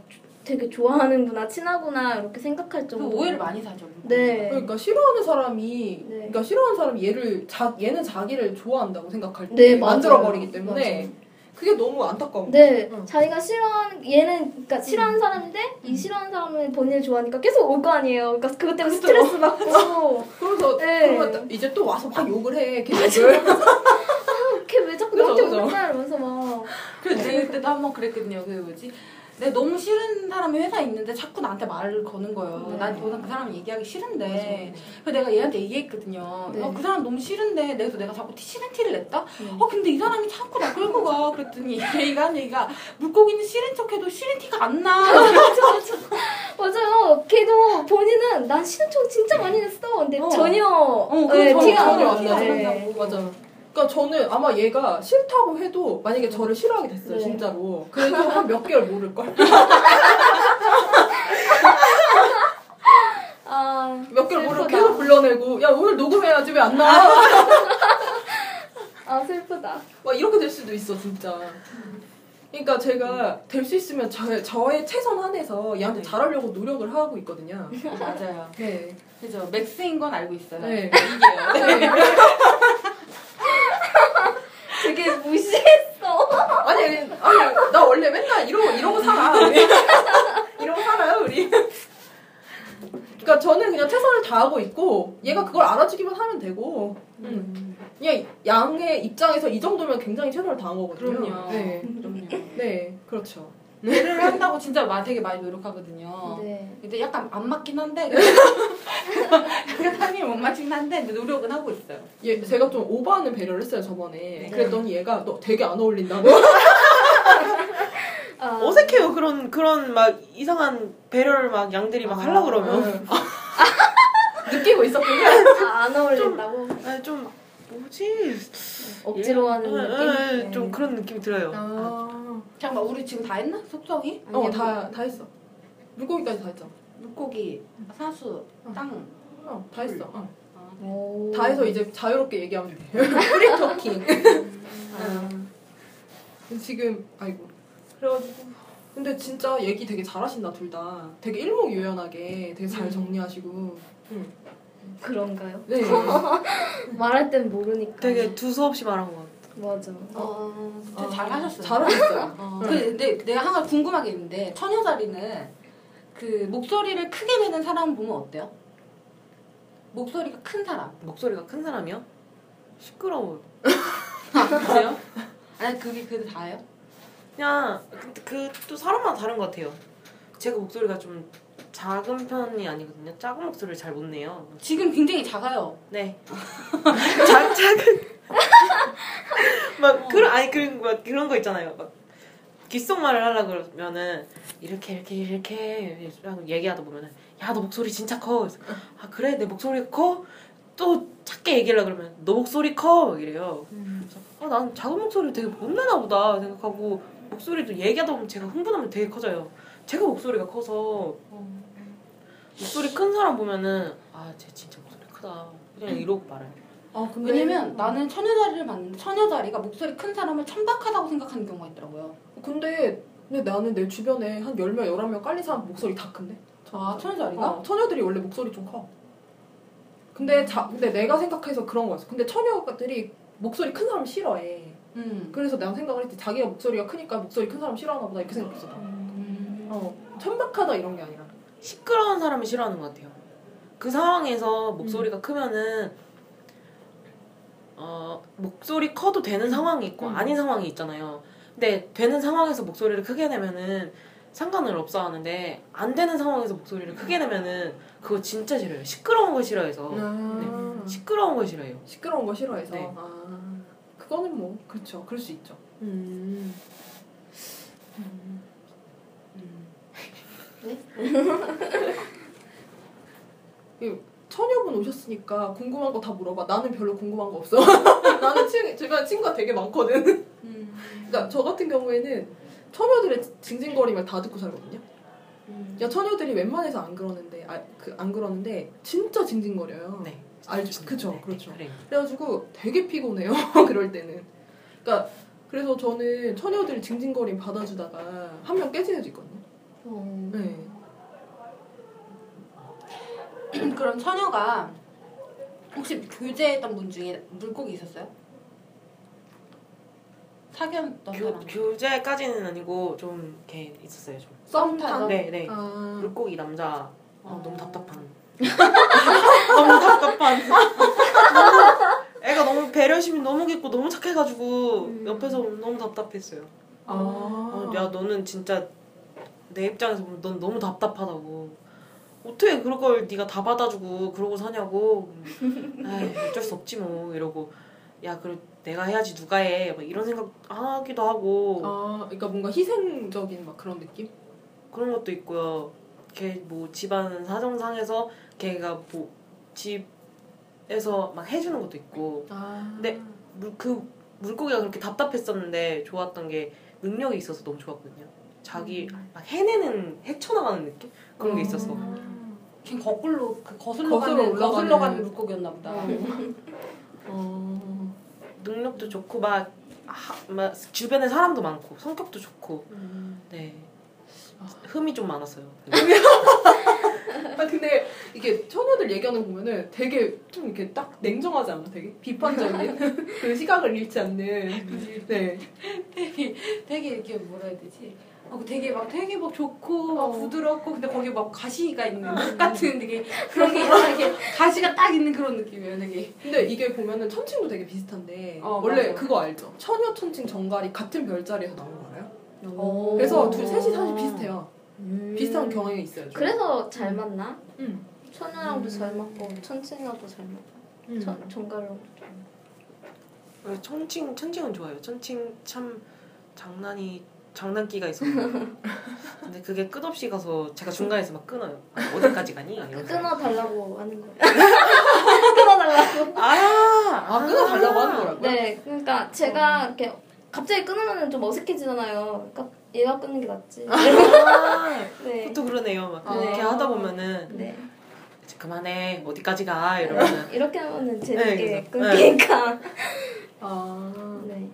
S3: 되게 좋아하는구나 친하구나 이렇게 생각할
S2: 그
S3: 정도.
S2: 오해를 많이 사죠.
S3: 네.
S1: 그러니까 싫어하는 사람이
S3: 네.
S1: 그러니까 싫어하는 사람이 얘를 자 얘는 자기를 좋아한다고 생각할 때
S3: 네,
S1: 만들어. 버리기 때문에
S3: 맞아요.
S1: 그게 너무 안타까워.
S3: 네,
S1: 응.
S3: 자기가 싫어하는 얘는 그러니까 싫어하는 사람인데 이 싫어하는 사람은 본인을 좋아하니까 계속 올 거 아니에요. 그러니까 그것 때문에
S1: 그쵸.
S3: 스트레스 받고
S1: 그래서
S3: 네.
S1: 그러면 이제 또 와서 막 욕을 해. 걔를.
S3: 걔왜 자꾸 나한테. 오는 거야 이러면서 막
S2: 그래서 내가 그때도 한 번 그랬거든요. 그 뭐지? 내가 너무 싫은 사람이 회사에 있는데 자꾸 나한테 말을 거는 거예요.
S3: 네.
S2: 난더 이상 그 사람 얘기하기 싫은데. 그래서 내가 얘한테 얘기했거든요.
S3: 네.
S2: 어, 그 사람 너무 싫은데. 그래서 내가 자꾸 티- 싫은 티를 냈다?
S3: 네.
S2: 어, 근데 이 사람이 자꾸 나 끌고 가. 그랬더니 얘가 한 얘기가 물고기는 싫은 척 해도 싫은 티가 안 나.
S3: 맞아요. 걔도 본인은 난 싫은 척 진짜 많이 냈어. 근데
S2: 어.
S3: 전혀
S2: 그
S3: 네,
S2: 전혀
S3: 티가 안.
S1: 나죠.
S3: 네.
S1: 맞아. 그러니까 저는 아마 얘가 싫다고 해도 만약에 저를 싫어하게 됐어요
S3: 네.
S1: 진짜로 그래도 한 몇 개월 모를 걸.
S3: 아,
S1: 몇 개월 모르고
S3: 슬프다.
S1: 계속 불러내고 야 오늘 녹음해야지 왜 안 나와?
S3: 아 슬프다.
S1: 막 이렇게 될 수도 있어 진짜. 그러니까 제가 될 수 있으면 저, 저의 최선 한해서 얘한테
S2: 네.
S1: 잘하려고 노력을 하고 있거든요.
S2: 맞아요.
S1: 네.
S2: 그죠. 맥스인 건 알고 있어요.
S1: 네.
S2: 이게요.
S1: 네.
S3: 되게 무시했어.
S1: 아니, 아니, 나 원래 맨날 이러고, 이러고 살아. 이러고 살아요, 우리. 그러니까 저는 그냥 최선을 다하고 있고, 얘가 그걸 알아주기만 하면 되고, 음. 그냥 양의 입장에서 이 정도면 굉장히 최선을 다한 거거든요.
S2: 그럼요.
S1: 네.
S2: 그럼요.
S1: 네, 그렇죠.
S2: 일을 한다고 진짜 마- 되게 많이 노력하거든요.
S3: 네.
S2: 근데 약간 안 맞긴 한데 약간 타이밍을 못 맞긴 한데 근데 노력은 하고 있어요.
S1: 얘, 제가 좀 오버하는 배려를 했어요, 저번에.
S3: 네.
S1: 그랬더니 얘가 너 되게 안 어울린다고.
S3: 아,
S4: 어색해요 그런 그런 막 이상한 배려를 막 양들이 막 하려 그러면
S1: 응. 느끼고 있었군요.
S3: 아, 안 어울린다고
S4: 아, 좀 뭐지
S3: 억지로 하는
S4: 예,
S3: 느낌.
S4: 예,
S3: 네.
S4: 좀 그런 느낌이 들어요.
S1: 아.
S2: 잠깐만 우리 지금 다 했나? 속성이?
S1: 어. 다, 다 했어. 물고기까지 다 했잖아.
S2: 물고기, 사수, 땅.
S1: 어, 다 했어. 어.
S2: 아,
S3: 오.
S1: 다 해서 이제 자유롭게 얘기하면 돼. free talking.
S3: 아,
S1: 지금 아이고. 그래가지고 근데 진짜 얘기 되게 잘하신다 둘 다. 되게 일목요연하게 되게 잘
S2: 음.
S1: 정리하시고. 응.
S3: 그런가요?
S1: 네.
S3: 말할 땐 모르니까.
S4: 되게 두서없이 말한 것 같아.
S3: 맞아.
S2: 어, 진짜
S1: 아,
S2: 잘하셨어요.
S1: 잘 하셨어요.
S2: 어. 근데 내가 한 가지 궁금한 게 있는데 처녀자리는 그 목소리를 크게 내는 사람 보면 어때요? 목소리가 큰 사람.
S4: 목소리가 큰 사람이요? 시끄러워요.
S2: 그래요? 아니 그게 그게 다예요?
S4: 그냥 그 또 사람마다 다른 것 같아요. 제가 목소리가 좀 작은 편이 아니거든요. 작은 목소리를 잘 못 내요.
S2: 지금 굉장히 작아요.
S4: 네. 작 작은 막 그런 아니 그런 막 그런 거 있잖아요. 막 귓속말을 하려 그러면은 이렇게 이렇게 이렇게 얘기하다 보면은 야 너 목소리 진짜 커. 그래서, 아 그래 내 목소리가 커? 또 작게 얘기하려 그러면 너 목소리 커 막 이래요. 그래서 아 난 작은 목소리 되게 못 내나 보다 생각하고 목소리도 얘기하다 보면 제가 흥분하면 되게 커져요. 제가 목소리가 커서 목소리 큰 사람 보면은 아 쟤 진짜 목소리 크다 그냥 이러고 말아요.
S1: 아 근데
S2: 왜냐면 나는 처녀자리를 봤는데 처녀자리가 목소리 큰 사람을 천박하다고 생각하는 경우가 있더라고요.
S1: 근데 근데 나는 내 주변에 한 10명, 11명 깔린 사람 목소리 다 큰데?
S2: 아 천여자리가?
S1: 어, 처녀들이 원래 목소리 좀 커. 근데 자, 근데 내가 생각해서 그런 거였어. 근데 처녀들이 목소리 큰 사람 싫어해.
S2: 음.
S1: 그래서 내가 생각을 했지. 자기가 목소리가 크니까 목소리 큰 사람 싫어하나 보다 이렇게 생각했어.
S2: 음.
S1: 어, 천박하다 이런 게 아니라.
S4: 시끄러운 사람을 싫어하는 것 같아요. 그 상황에서 목소리가
S1: 음.
S4: 크면은 어 목소리 커도 되는 상황이 있고
S1: 음.
S4: 아닌 상황이 있잖아요. 근데 되는 상황에서 목소리를 크게 내면은 상관을 없어 하는데 안 되는 상황에서 목소리를 크게 내면은 그거 진짜 싫어요. 시끄러운 걸 싫어해서
S1: 아,
S4: 시끄러운 걸 싫어해요.
S1: 시끄러운 거 싫어해서.
S4: 네.
S1: 아, 그거는 뭐 그렇죠. 그럴 수 있죠. 음. 이 처녀분 오셨으니까 궁금한 거 다 물어봐. 나는 별로 궁금한 거 없어. 나는 친, 제가 친구가 되게 많거든.
S2: 음.
S1: 그러니까 저 같은 경우에는 처녀들의 징징거림을 다 듣고 살거든요.
S2: 음.
S1: 야 처녀들이 웬만해서 안 그러는데 아, 그, 안 그러는데 진짜 징징거려요.
S4: 네.
S1: 알죠? 그쵸,
S4: 네,
S1: 그렇죠.
S4: 그래요.
S1: 그래가지고 되게 피곤해요. 그럴 때는. 그러니까 그래서 저는 처녀들 징징거림 받아주다가 한 명 깨진 애도 있거든요.
S3: 어.
S1: 네.
S2: 그럼 처녀가 혹시 교제했던 분 중에 물고기 있었어요? 사귀었던
S4: 교,
S2: 사람?
S4: 교제까지는 아니고 좀 이렇게 있었어요. 좀.
S2: 썸 타서?
S4: 네, 네.
S1: 아,
S4: 물고기 남자 어,
S2: 어.
S4: 너무 답답한 너무 답답한 너무 애가 너무 배려심이 너무 깊고 너무 착해가지고
S1: 음.
S4: 옆에서 너무 답답했어요
S1: 아.
S4: 어, 야 너는 진짜 내 입장에서 보면 넌 너무 답답하다고 어떻게 그럴 걸 네가 다 받아주고 그러고 사냐고 에이 어쩔 수 없지 뭐 이러고 야 그래 내가 해야지 누가 해 막 이런 생각 하기도 하고
S1: 아, 그러니까 뭔가 희생적인 막 그런 느낌?
S4: 그런 것도 있고요. 걔 뭐 집안 사정상에서 걔가 뭐 집에서 막 해주는 것도 있고
S1: 아.
S4: 네. 물, 그 물고기가 그렇게 답답했었는데 좋았던 게 능력이 있어서 너무 좋았거든요. 자기 막 해내는 헤쳐나가는 느낌 그런 게 있었어.
S2: 걔 거꾸로 그 거슬러
S1: 거슬러
S2: 가는
S1: 올라가는.
S2: 거슬러 가는 물고기였나 보다.
S1: 어.
S4: 능력도 좋고 막, 하, 막 주변에 사람도 많고 성격도 좋고
S1: 음.
S4: 네 흠이 좀 많았어요.
S1: 아 근데 이게 처녀들 얘기하는 거 보면은 되게 좀 이렇게 딱 냉정하지 않아? 되게 비판적인 그 시각을 잃지 않는 네.
S2: 되게 되게 이렇게 뭐라 해야 되지? 어, 되게 막 되게 막 좋고 막
S1: 어.
S2: 부드럽고 근데 거기 막 가시가 있는 것 같은 되게 그런 게 있어 이렇게 가시가 딱 있는 그런 느낌이에요 되게
S1: 근데 이게 보면은 천칭도 되게 비슷한데
S2: 어,
S1: 원래
S2: 맞아.
S1: 그거 알죠? 처녀 천칭 정갈이 같은 별자리에서 나온 거예요.
S3: 오.
S1: 그래서 둘 셋이 사실 비슷해요.
S3: 음.
S1: 비슷한 경향이 있어요. 좀.
S3: 그래서 잘 맞나?
S1: 음.
S3: 천우랑도 잘 맞고 천칭이랑도 잘 맞고
S1: 음.
S3: 천 정갈랑도 잘 맞고.
S4: 네, 천칭 천칭은 좋아요. 천칭 참 장난이 장난기가 있어서 근데 그게 끝없이 가서 제가 중간에서 막 끊어요. 아, 어디까지 가니? 이러면서.
S3: 끊어달라고 하는 거예요. 끊어달라고.
S4: 아,
S1: 아 끊어달라고 하는 거라고요?
S3: 네, 그러니까 제가 이렇게 갑자기 끊으면 좀 어색해지잖아요. 그러니까 얘가 끊는 게 낫지.
S4: 아,
S3: 네.
S4: 그것도 그러네요. 막
S1: 아.
S4: 이렇게 하다 보면은
S3: 네.
S4: 이제 그만해 어디까지 가 이러면은
S3: 이렇게 하면은
S4: 네,
S3: 재밌게
S4: 그래서.
S3: 끊기니까.
S1: 아.
S3: 네.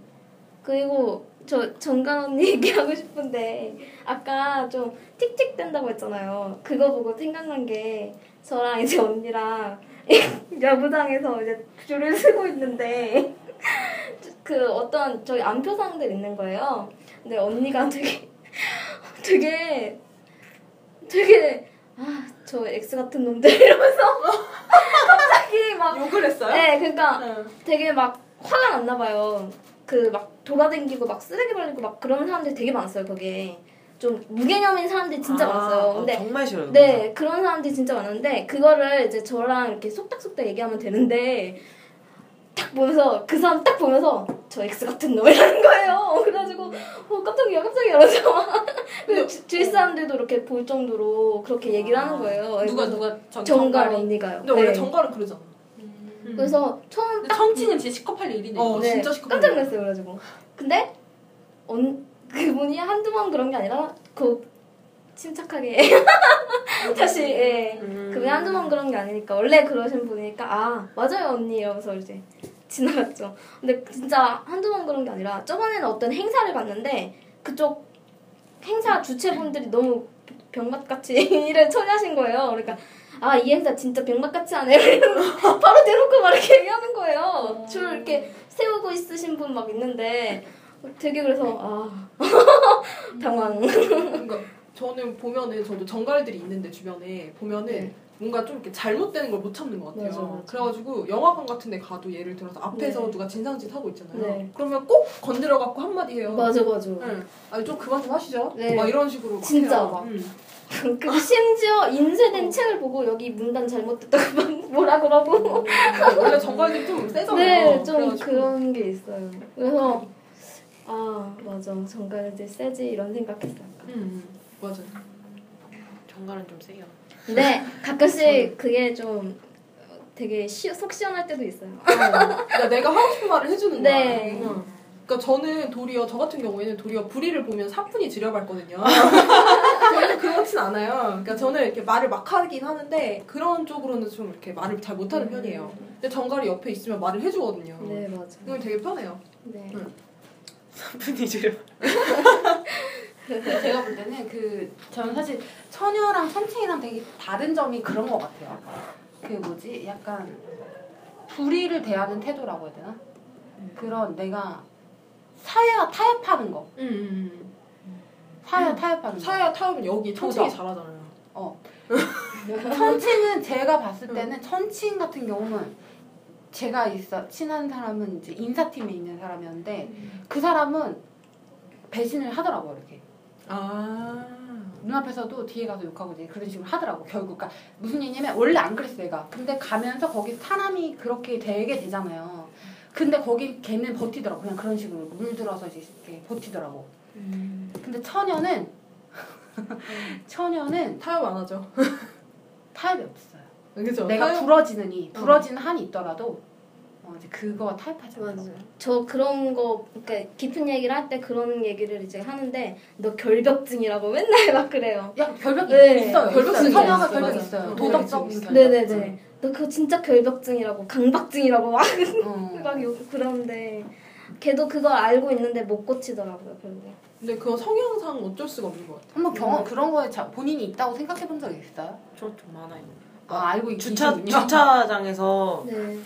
S3: 그리고 저 정강 언니 얘기하고 싶은데 아까 좀 틱틱댄다고 했잖아요. 그거 보고 생각난 게 저랑 이제 언니랑 야구장에서 이제 줄을 서고 있는데 그 어떤 저기 안표상들 있는 거예요. 근데 언니가 되게 되게 되게 아저 X 같은 놈들 이러면서 갑자기 막
S1: 욕을 했어요?
S3: 네, 그러니까
S1: 응.
S3: 되게 막 화가 났나 봐요. 그 막 돌아다니고 막 쓰레기 버리고 막 그런 사람들이 되게 많았어요. 거기에 좀 무개념인 사람들이 진짜
S4: 아,
S3: 많았어요.
S4: 어,
S3: 근데
S4: 정말 싫어요.
S3: 네 그런 사람들이 진짜 많은데 그거를 이제 저랑 이렇게 속닥속닥 얘기하면 되는데 딱 보면서 그 사람 딱 보면서 저 X 같은 놈이라는 거예요. 그래가지고 어 깜짝이야 깜짝이야 이러면서 그 주- 주위 사람들도 이렇게 볼 정도로 그렇게 얘기를 하는 거예요.
S2: 누가 누가 정,
S3: 정갈
S2: 정갈이?
S3: 언니가요.
S1: 근데 원래
S3: 네.
S1: 정갈은 그러잖아.
S2: 음.
S3: 그래서 처음
S2: 근데 청치는 진짜 시커팔 일이네.
S1: 어,
S3: 네,
S1: 진짜 시끄러워.
S3: 깜짝 놀랐어요. 그래가지고. 근데 언, 그분이 한두 번 그런 게 아니라 그 침착하게 다시 예.
S4: 음.
S3: 그분이 한두 번 그런 게 아니니까 원래 그러신 분이니까 아 맞아요 언니 이러면서 이제 지나갔죠. 근데 진짜 한두 번 그런 게 아니라 저번에는 어떤 행사를 갔는데 그쪽 행사 주최분들이 너무 병맛같이 일을 처리하신 거예요. 그러니까 아 이 행사 진짜 병맛같이 하네. 바로 대놓고 막 이렇게 얘기하는 거예요. 줄 이렇게 세우고 있으신 분 막 있는데 되게 그래서 아 당황.
S1: 그러니까 저는 보면은 저도 정갈들이 있는데 주변에 보면은
S3: 네.
S1: 뭔가 좀 이렇게 잘못되는 걸 못 참는 것 같아요.
S3: 맞아, 맞아.
S1: 그래가지고 영화관 같은 데 가도 예를 들어서 앞에서
S3: 네.
S1: 누가 진상짓 하고 있잖아요.
S3: 네.
S1: 그러면 꼭 건드려갖고 한마디 해요.
S3: 맞아 맞아.
S1: 응. 아니 좀 그만 좀 하시죠.
S3: 네.
S1: 막 이런 식으로 막
S3: 진짜
S1: 해요.
S3: 막.
S1: 응.
S3: 그 심지어 인쇄된 책을 보고 여기 문단 잘못됐다고 막 뭐라 그러고.
S1: 원래 정갈들이 좀 세잖아요.
S3: 네, 좀
S1: 그래가지고.
S3: 그런 게 있어요. 그래서 아 맞아 정갈들 세지 이런 생각했어요.
S1: 응, 응. 맞아.
S4: 정갈은 좀 세요.
S3: 근데 가끔씩 그게 좀 되게 시, 속 시원할 때도 있어요.
S1: 야, 내가 하고 싶은 말을 해주는 거야.
S3: 네.
S1: 응. 그러니까 저는 도리어 저 같은 경우에는 도리어 불의를 보면 사뿐히 지려밟거든요. 저는 그렇진 않아요. 그러니까 저는 이렇게 말을 막 하긴 하는데 그런 쪽으로는 좀 이렇게 말을 잘 못하는 편이에요. 근데 정갈이 옆에 있으면 말을 해주거든요.
S3: 네 맞아.
S1: 그건 되게 편해요.
S3: 네.
S1: 응.
S4: 분이 지려.
S2: 제가 볼 때는 그 저는 사실 처녀랑 선칭이랑 되게 다른 점이 그런 것 같아요. 그 뭐지? 약간 불의를 대하는 태도라고 해야 되나? 그런 내가 사회와 타협하는 거.
S1: 음,
S2: 사회와 타협하는 거.
S1: 사야 타협은 여기 천칭이. 잘하잖아요.
S2: 어. 천칭은 제가 봤을 때는 천칭 같은 경우는 제가 있어 친한 사람은 이제 인사팀에 있는 사람이었는데 그 사람은 배신을 하더라고요 이렇게
S1: 아.
S2: 눈앞에서도 뒤에 가서 욕하고 이제 그런 식으로 하더라고 결국 그러니까 무슨 얘기냐면 원래 안 그랬어 얘가 근데 가면서 거기 사람이 그렇게 되게 되잖아요 근데 거기 걔는 버티더라고 그냥 그런 식으로 물들어서 이제 이렇게 버티더라고 근데 처녀는 처녀는
S1: 타협 안 하죠.
S2: 타협이 없어요
S1: 그죠?
S2: 내가
S1: 타협-
S2: 부러지는 이 부러지는 한이 있더라도 어, 이제 그거 타협하지 않아요.
S3: 맞아요. 저 그런 거, 그러니까 깊은 얘기를 할 때 그런 얘기를 이제 하는데 너 결벽증이라고 맨날 막 그래요.
S2: 야 결벽이
S3: 네,
S2: 있어요.
S1: 결벽증이
S2: 처녀가
S1: 있어요.
S2: 결벽. 있어요.
S1: 어,
S2: 도덕적인
S1: 결벽증
S2: 결벽증.
S3: 네네네. 너 그거 진짜 결벽증이라고 강박증이라고 막,
S2: 어.
S3: 막 그러는데 걔도 그걸 알고 있는데 못 고치더라고요 결국.
S1: 근데 그건 성향상 어쩔 수가 없는 것 같아요.
S2: 한번 경험 그런 거에 자, 본인이 있다고 생각해 본 적 있어요?
S4: 저 좀 많아요.
S2: 아 알고
S4: 주차
S2: 계시군요.
S4: 주차장에서
S3: 네.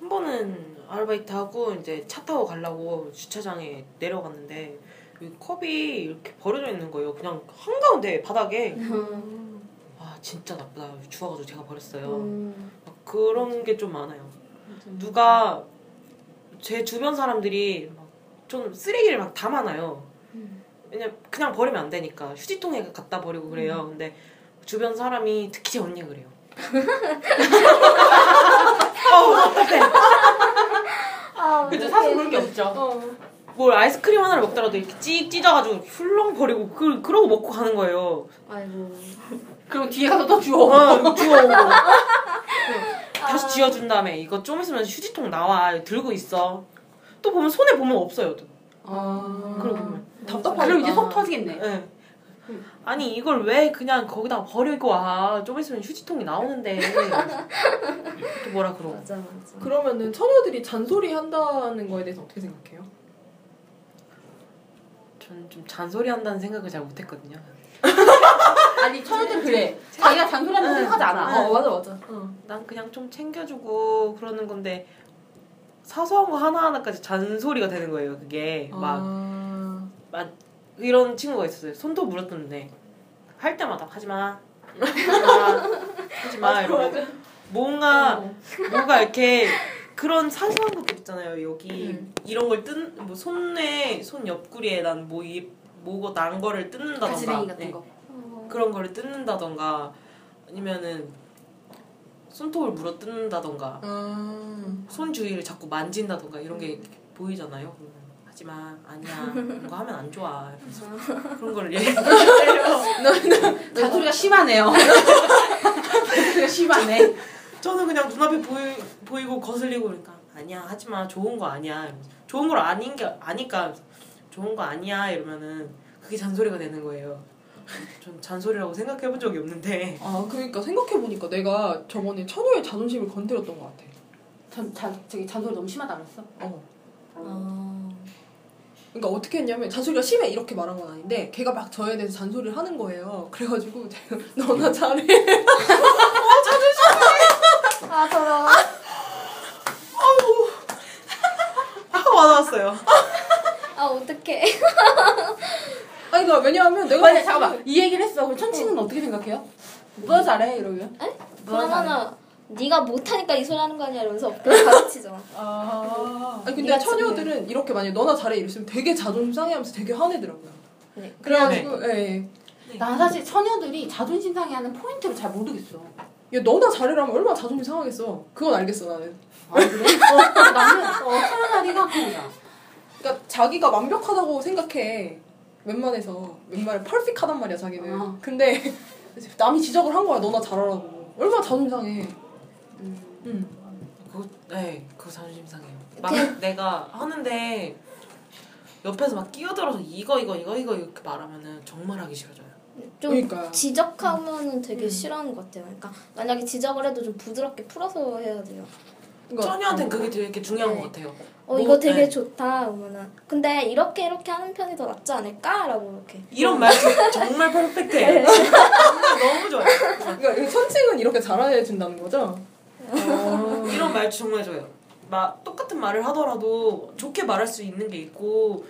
S4: 한 번은 아르바이트 하고 이제 차 타고 가려고 주차장에 내려갔는데 이 컵이 이렇게 버려져 있는 거예요. 그냥 한 가운데 바닥에 아 진짜 나쁘다. 주워가지고 제가 버렸어요.
S3: 음,
S4: 막 그런 게 좀 많아요. 누가 제 주변 사람들이 막 좀 쓰레기를 막 담아놔요.
S3: 음.
S4: 왜냐 그냥 버리면 안 되니까 휴지통에 갖다 버리고 그래요. 근데 주변 사람이 특히 제 언니가 그래요.
S3: 아,
S2: 그죠
S3: 어떡해.
S2: 사실 그런 게 없죠.
S1: 어.
S4: 뭘 아이스크림 하나를 먹더라도 이렇게 찍 찢어가지고 훌렁 버리고 그 그러고 먹고 가는 거예요.
S3: 아이고.
S2: 그럼 뒤에 가서 또 주워.
S4: 어, 지워오고. 다시 지워준 다음에 이거 좀 있으면 휴지통 나와 들고 있어. 또 보면 손에 보면 없어요. 또.
S1: 아.
S4: 그러고 보면.
S1: 답답하겠다.
S2: 그럼 이제 속 터지겠네.
S4: 예. 아니 이걸 왜 그냥 거기다 버리고 와? 좀 있으면 휴지통이 나오는데 또 뭐라 그러고.
S3: 맞아 맞아.
S1: 그러면은 처녀들이 잔소리 한다는 거에 대해서 어떻게 생각해요?
S4: 저는 좀 잔소리 한다는 생각을 잘 못했거든요.
S2: 아니 처녀들 그래. 자기가 잔소리하는 거 생각하지 않아.
S1: 어 맞아 맞아. 어.
S4: 난 그냥 좀 챙겨주고 그러는 건데 사소한 거 하나하나까지 잔소리가 되는 거예요. 그게 막
S1: 아.
S4: 이런 친구가 있었어요. 손톱 물었던데 할 때마다 하지 마, 하지 마, 하지 마 이러고 뭔가
S1: 어.
S4: 뭔가 이렇게 그런 사소한 것들 있잖아요. 여기
S1: 음.
S4: 이런 걸 뜯, 뭐 손에 손 옆구리에 난뭐 이 뭐고 난 거를 뜯는다던가
S2: 가지랭이 같은
S4: 네.
S2: 거.
S3: 어,
S4: 그런 거를 뜯는다던가 아니면은 손톱을 물어 뜯는다던가
S1: 아.
S4: 손 주위를 자꾸 만진다던가 이런 게 보이잖아요. 하지마 아니야 이런 거 하면 안 좋아 그런 걸 얘기해요.
S2: 잔소리가 심하네요. 잔소리가 심하네.
S4: 저는 그냥 눈앞에 보이, 보이고 거슬리고 그러니까 아니야 하지마 좋은 거 아니야 좋은 걸 아닌 게 아니까 좋은 거 아니야 이러면은 그게 잔소리가 되는 거예요. 전 잔소리라고 생각해 본 적이 없는데
S1: 아 그러니까 생각해 보니까 내가 저번에 처녀의 자존심을 건드렸던 것 같아.
S2: 전, 잔, 저기 잔소리 너무 심하다 그랬어?
S1: 어.
S3: 아.
S1: 그러니까 어떻게 했냐면 잔소리가 심해 이렇게 말한 건 아닌데 걔가 막 저에 대해서 잔소리를 하는 거예요. 그래가지고 제가 너나 잘해.
S3: 아 더러워.
S4: 아 와닿았어요.
S3: 아 어떡해.
S1: 아니 그러니까 왜냐하면 내가
S2: 맞아 잠깐만 이 얘기를 했어 그럼 천칭은 어 떻게 생각해요? 누가 잘해 이러면?
S3: 에?
S2: 누가 잘해?
S3: 네가 못하니까 이 소리 하는 거 아니야 이러면서 가르치죠.
S2: 아
S1: 아니 근데 처녀들은 이렇게 만약 너나 잘해 이랬으면 되게 자존심 상해하면서 되게 화내더라고요.
S3: 네.
S1: 그래가지고 예.
S2: 난 사실 처녀들이 자존심 상해하는 포인트를 잘 모르겠어.
S1: 야 너나 잘해라면 얼마나 자존심 상하겠어. 그건 알겠어 나는.
S2: 아 그래? 어, 나는 처녀다리가 그거야.
S1: 그러니까 자기가 완벽하다고 생각해. 웬만해서 웬만해 퍼펙하단 말이야 자기는.
S2: 어.
S1: 근데 남이 지적을 한 거야 너나 잘하라고. 얼마나 자존심 상해. 응.
S4: 그거 네 그거 자존심 상해요. 막 내가 하는데 옆에서 막 끼어들어서 이거 이거 이거 이거 이렇게 말하면은 정말 하기 싫어져요.
S3: 좀
S1: 그러니까요.
S3: 지적하면은 되게
S1: 음.
S3: 싫어하는 것 같아요. 그러니까 만약에 지적을 해도 좀 부드럽게 풀어서 해야 돼요.
S1: 그러니까
S4: 처녀한테는 그게 되게 중요한
S3: 네.
S4: 것 같아요.
S3: 어
S4: 뭐,
S3: 이거 되게
S4: 네.
S3: 좋다 그러면은 근데 이렇게 이렇게 하는 편이 더 낫지 않을까라고 이렇게
S4: 이런 말 정말 퍼펙트해요. 정말 너무 좋아요.
S1: 그러니까 이 천칭은 이렇게 잘해 준다는 거죠? 어.
S4: 이런 말도 정말 좋아요. 막 똑같은 말을 하더라도 좋게 말할 수 있는 게 있고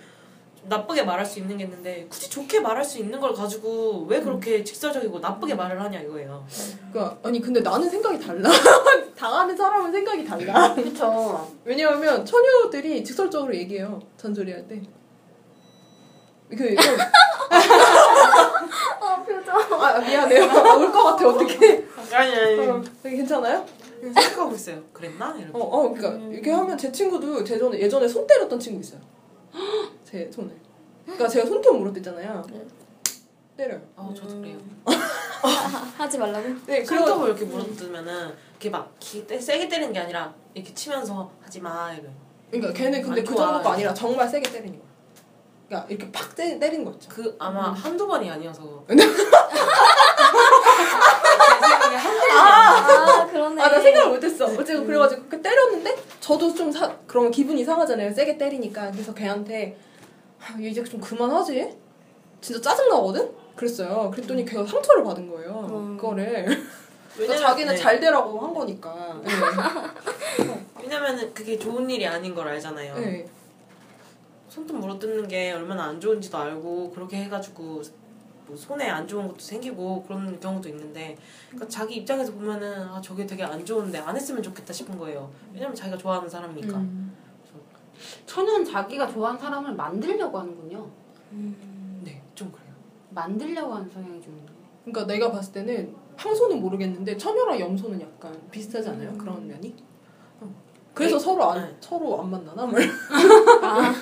S4: 나쁘게 말할 수 있는 게 있는데 굳이 좋게 말할 수 있는 걸 가지고 왜 그렇게 직설적이고 나쁘게 말을 하냐 이거예요.
S1: 그러니까 아니 근데 나는 생각이 달라. 당하는 사람은 생각이 달라.
S2: 그쵸.
S1: 왜냐하면 처녀들이 직설적으로 얘기해요. 잔소리할 때. 그 좀,
S3: 어 표정
S1: 아 미안해요. 울것 같아 어떻게?
S4: 아니 아니
S1: 어, 괜찮아요?
S4: 생각하고 있어요. 그랬나? 이렇게.
S1: 어, 어, 그러니까
S3: 음.
S1: 이렇게 하면 제 친구도 제 전에 예전에 손 때렸던 친구 있어요. 제 손을. 그러니까 제가 손톱 물었댔잖아요.
S3: 네.
S1: 때려요.
S4: 어 저도 그래요.
S3: 하지 말라고
S1: 네,
S4: 손톱을 이렇게 물어뜯으면은 이렇게 막 기- 때- 세게 때리는 게 아니라 이렇게 치면서 하지 마 이래.
S1: 그러니까 걔는 근데
S4: 안
S1: 그. 정도가 아니라 정말 세게 때리는 거야. 그러니까 이렇게 팍 때, 때린 거 있죠.
S4: 그 아마 한두 번이 아니어서.
S3: 아 그러네
S1: 아, 나 생각을 못했어. 어쨌든 그래가지고 그 때렸는데 저도 좀 사, 그러면 기분이 상하잖아요. 세게 때리니까. 그래서 걔한테 아, 얘 이제 좀 그만하지? 진짜 짜증나거든? 그랬어요. 그랬더니 걔가 상처를 받은 거예요.
S3: 음.
S1: 그거를. 그러니까
S4: 왜냐면-
S1: 자기는
S4: 네.
S1: 잘 되라고 한 거니까. 네.
S4: 왜냐면은 그게 좋은 일이 아닌 걸 알잖아요.
S1: 네.
S4: 손톱 물어뜯는 게 얼마나 안 좋은지도 알고 그렇게 해가지고 뭐 손에 안 좋은 것도 생기고 그런 경우도 있는데 그러니까 자기 입장에서 보면은 아 저게 되게 안 좋은데 안 했으면 좋겠다 싶은 거예요. 왜냐면 자기가 좋아하는 사람이니까.
S1: 음.
S2: 처녀는 자기가 좋아하는 사람을 만들려고 하는군요.
S3: 음.
S4: 네, 좀 그래요.
S2: 만들려고 하는 성향이 좀 있네.
S1: 그러니까 내가 봤을 때는 황소는 모르겠는데 처녀랑 염소는 약간 비슷하지 않아요? 그런 면이? 어. 그래서
S4: 네.
S1: 서로 안
S4: 네.
S1: 서로 안 만나나? 뭐
S3: 아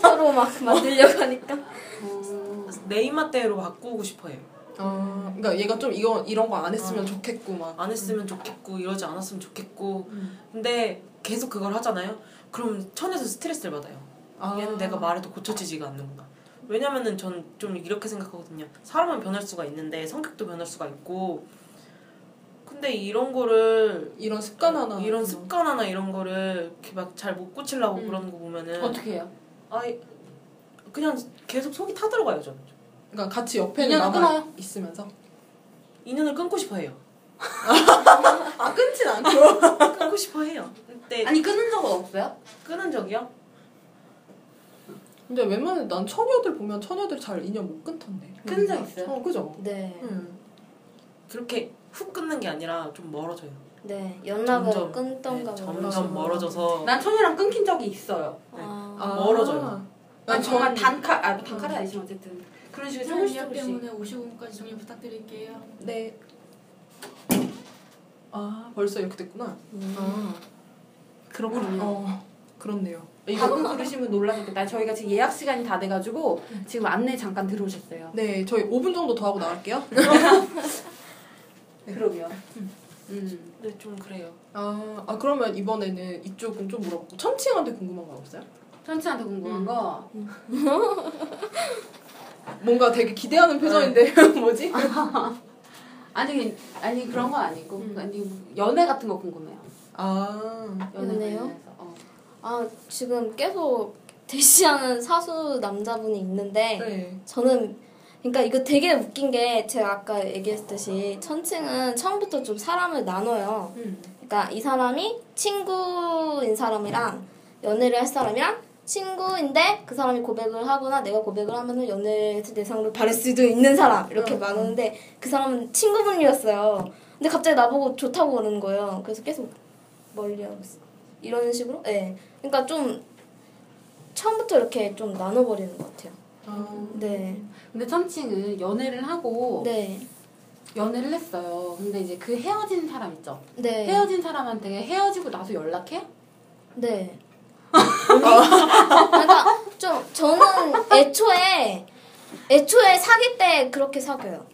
S3: 서로 막 만들려고 하니까
S2: 어...
S4: 내 입맛대로 바꾸고 싶어해요.
S1: 아, 그러니까 얘가 좀 이거 이런 거 안 했으면
S4: 어.
S1: 좋겠고 막.
S4: 안 했으면 좋겠고 이러지 않았으면 좋겠고
S1: 음.
S4: 근데 계속 그걸 하잖아요. 그럼 천에서 스트레스를 받아요.
S1: 아.
S4: 얘는 내가 말해도 고쳐지지가 않는구나. 왜냐면은 전 좀 이렇게 생각하거든요. 사람은 변할 수가 있는데 성격도 변할 수가 있고 근데 이런 거를
S1: 이런 습관 하나
S4: 이런 습관 하나 이런 거를 이렇게 막 잘 못 고치려고
S1: 음.
S4: 그러는 거 보면은
S2: 어떻게 해요?
S4: 아 그냥 계속 속이 타들어가요 저는.
S1: 그러니까 같이 옆에 남아
S2: 끊어요?
S1: 있으면서
S4: 인연을 끊고 싶어해요.
S1: 아 끊진 않고
S4: 끊고 싶어해요. 그때
S2: 아니 끊은 적은 없어요?
S4: 끊은 적이요?
S1: 근데 웬만하면 난 처녀들 보면 처녀들 잘 인연 못 끊던데
S2: 끊은 적 있어요?
S1: 어 그죠
S3: 네.
S1: 응.
S4: 그렇게 훅 끊는 게 아니라 좀 멀어져요.
S3: 네 연락을
S4: 점점,
S3: 끊던가
S4: 네,
S3: 뭐
S4: 점점 멀어져서
S2: 난 처녀랑 끊긴 적이 있어요.
S3: 아,
S1: 아.
S4: 멀어져요.
S2: 난 정말
S1: 전-
S2: 단칼 아 단칼이 아니지만 어쨌든 그런 식으로 조금씩 조금씩.
S5: 때문에 55분까지 정리 부탁드릴게요.
S1: 네. 아 벌써 이렇게 됐구나.
S3: 음.
S1: 아
S2: 그렇군요.
S1: 어 그렇네요.
S2: 방금 들으시면 놀라겠다. 저희가 지금 예약 시간이 다 돼가지고 지금 안내 잠깐 들어오셨어요.
S1: 네 저희 5분 정도 더 하고 나갈게요.
S2: 그러게요. 음.
S4: 네, 좀 그래요.
S1: 아, 아 그러면 이번에는 이쪽은 좀 물어보고 천칭한테 궁금한 거 없어요?
S2: 천치한테 궁금한
S1: 음.
S2: 거
S1: 뭔가 되게 기대하는 표정인데 뭐지?
S2: 아니 아니 그런 건 아니고
S1: 음.
S2: 아니 연애 같은 거 궁금해요.
S1: 아
S2: 연애
S3: 연애요?
S2: 어.
S3: 아 지금 계속 대시하는 사수 남자분이 있는데
S1: 네.
S3: 저는 그러니까 이거 되게 웃긴 게 제가 아까 얘기했듯이 천칭은 처음부터 좀 사람을 나눠요.
S2: 음.
S3: 그러니까 이 사람이 친구인 사람이랑 연애를 할 사람이랑 친구인데 그 사람이 고백을 하거나 내가 고백을 하면은 연애 대상으로 받을 수도 있는 사람 이렇게
S1: 응.
S3: 나누는데 그 사람은 친구분이었어요. 근데 갑자기 나보고 좋다고 그러는 거예요. 그래서 계속 멀리하고 있어. 이런 식으로? 네. 그러니까 좀 처음부터 이렇게 좀 나눠버리는 것 같아요.
S1: 아,
S3: 네.
S2: 근데 천칭은 연애를 하고
S3: 네.
S2: 연애를 했어요. 근데 이제 그 헤어진 사람 있죠.
S3: 네.
S2: 헤어진 사람한테 헤어지고 나서 연락해?
S3: 네. 그러니까 좀 저는 애초에 애초에 사귈 때 그렇게 사귀어요.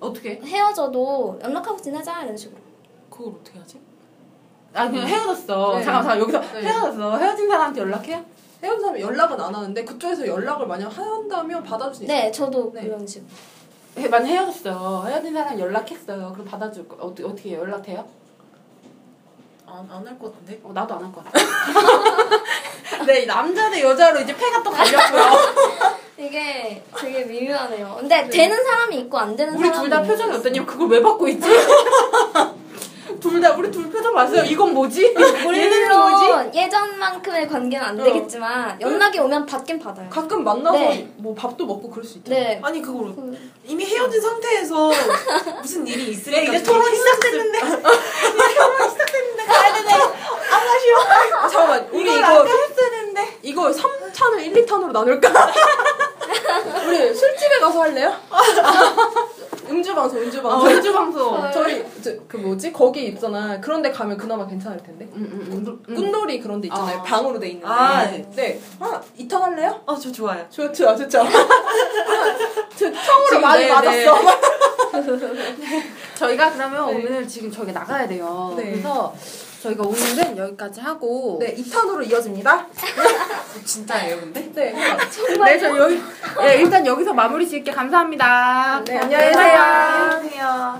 S2: 어떻게?
S3: 헤어져도 연락하고 지내자 이런 식으로.
S4: 그걸 어떻게 하지?
S2: 아 그냥 헤어졌어.
S1: 네.
S2: 잠깐 잠깐 여기서
S1: 네.
S2: 헤어졌어. 헤어진 사람한테 연락해?
S1: 헤어진 사람이 연락은 안 하는데 그쪽에서 연락을 만약 한다면 받아줄 수 있어요.
S3: 네, 저도
S1: 네.
S3: 그런 식으로.
S2: 해- 만약 헤어졌어요. 헤어진 사람 연락했어요. 그럼 받아줄 거 어떻게 어떻게 해요? 연락해요?
S4: 안 안 할 것 같은데?
S2: 어, 나도 안 할 것 같아. 네, 남자 대 여자로 이제 패가 또 갈렸고요.
S3: 이게 되게 미묘하네요. 근데 되는 사람이 있고 안 되는
S2: 우리
S3: 사람이
S2: 둘 다
S3: 있는
S2: 표정이
S3: 거죠.
S2: 어떠냐면 그걸 왜 받고 있지? 둘 다 우리 둘 표정 봤어요? 이건 뭐지? 얘는 뭐지?
S3: 예전만큼의 관계는 안
S1: 어.
S3: 되겠지만 연락이 오면 받긴 받아요.
S1: 가끔 만나서
S3: 네.
S1: 뭐 밥도 먹고 그럴 수 있잖아요.
S3: 네.
S4: 아니 그걸
S3: 그-
S4: 이미 헤어진 상태에서 무슨 일이 있으니까
S2: 네, 이제
S4: 좀
S2: 토론이
S4: 시작됐는데
S1: 아, 잠깐만, 우리
S2: 이걸
S1: 이거
S2: 아까 했어야 되는데.
S1: 이거 3탄을 1, 2탄으로 나눌까? 우리 술집에 가서 할래요? 음주 방송, 음주
S2: 어,
S1: 방송.
S2: 음주 방송.
S1: 저희 저, 그 뭐지 거기 있잖아. 그런데 가면 그나마 괜찮을 텐데.
S2: 음, 음, 음.
S1: 꽃놀이 그런 데 있잖아요.
S2: 아.
S1: 방으로 돼 있는데.
S4: 아,
S1: 네. 네. 아, 2탄 할래요?
S4: 어 저 좋아요.
S1: 좋죠, 좋죠. 저 처음으로 많이
S2: 네,
S1: 맞았어.
S2: 저희가 그러면
S1: 네.
S2: 오늘 지금 저희가 나가야 돼요.
S1: 네.
S2: 그래서 저희가 오늘은 여기까지 하고.
S1: 네, 2탄으로 이어집니다.
S4: 진짜예요 근데?
S1: 네.
S2: 네, 저 여기, 네, 일단 여기서 마무리 지을게 감사합니다.
S1: 네, 안녕히 계세요.
S4: 안녕히 계세요.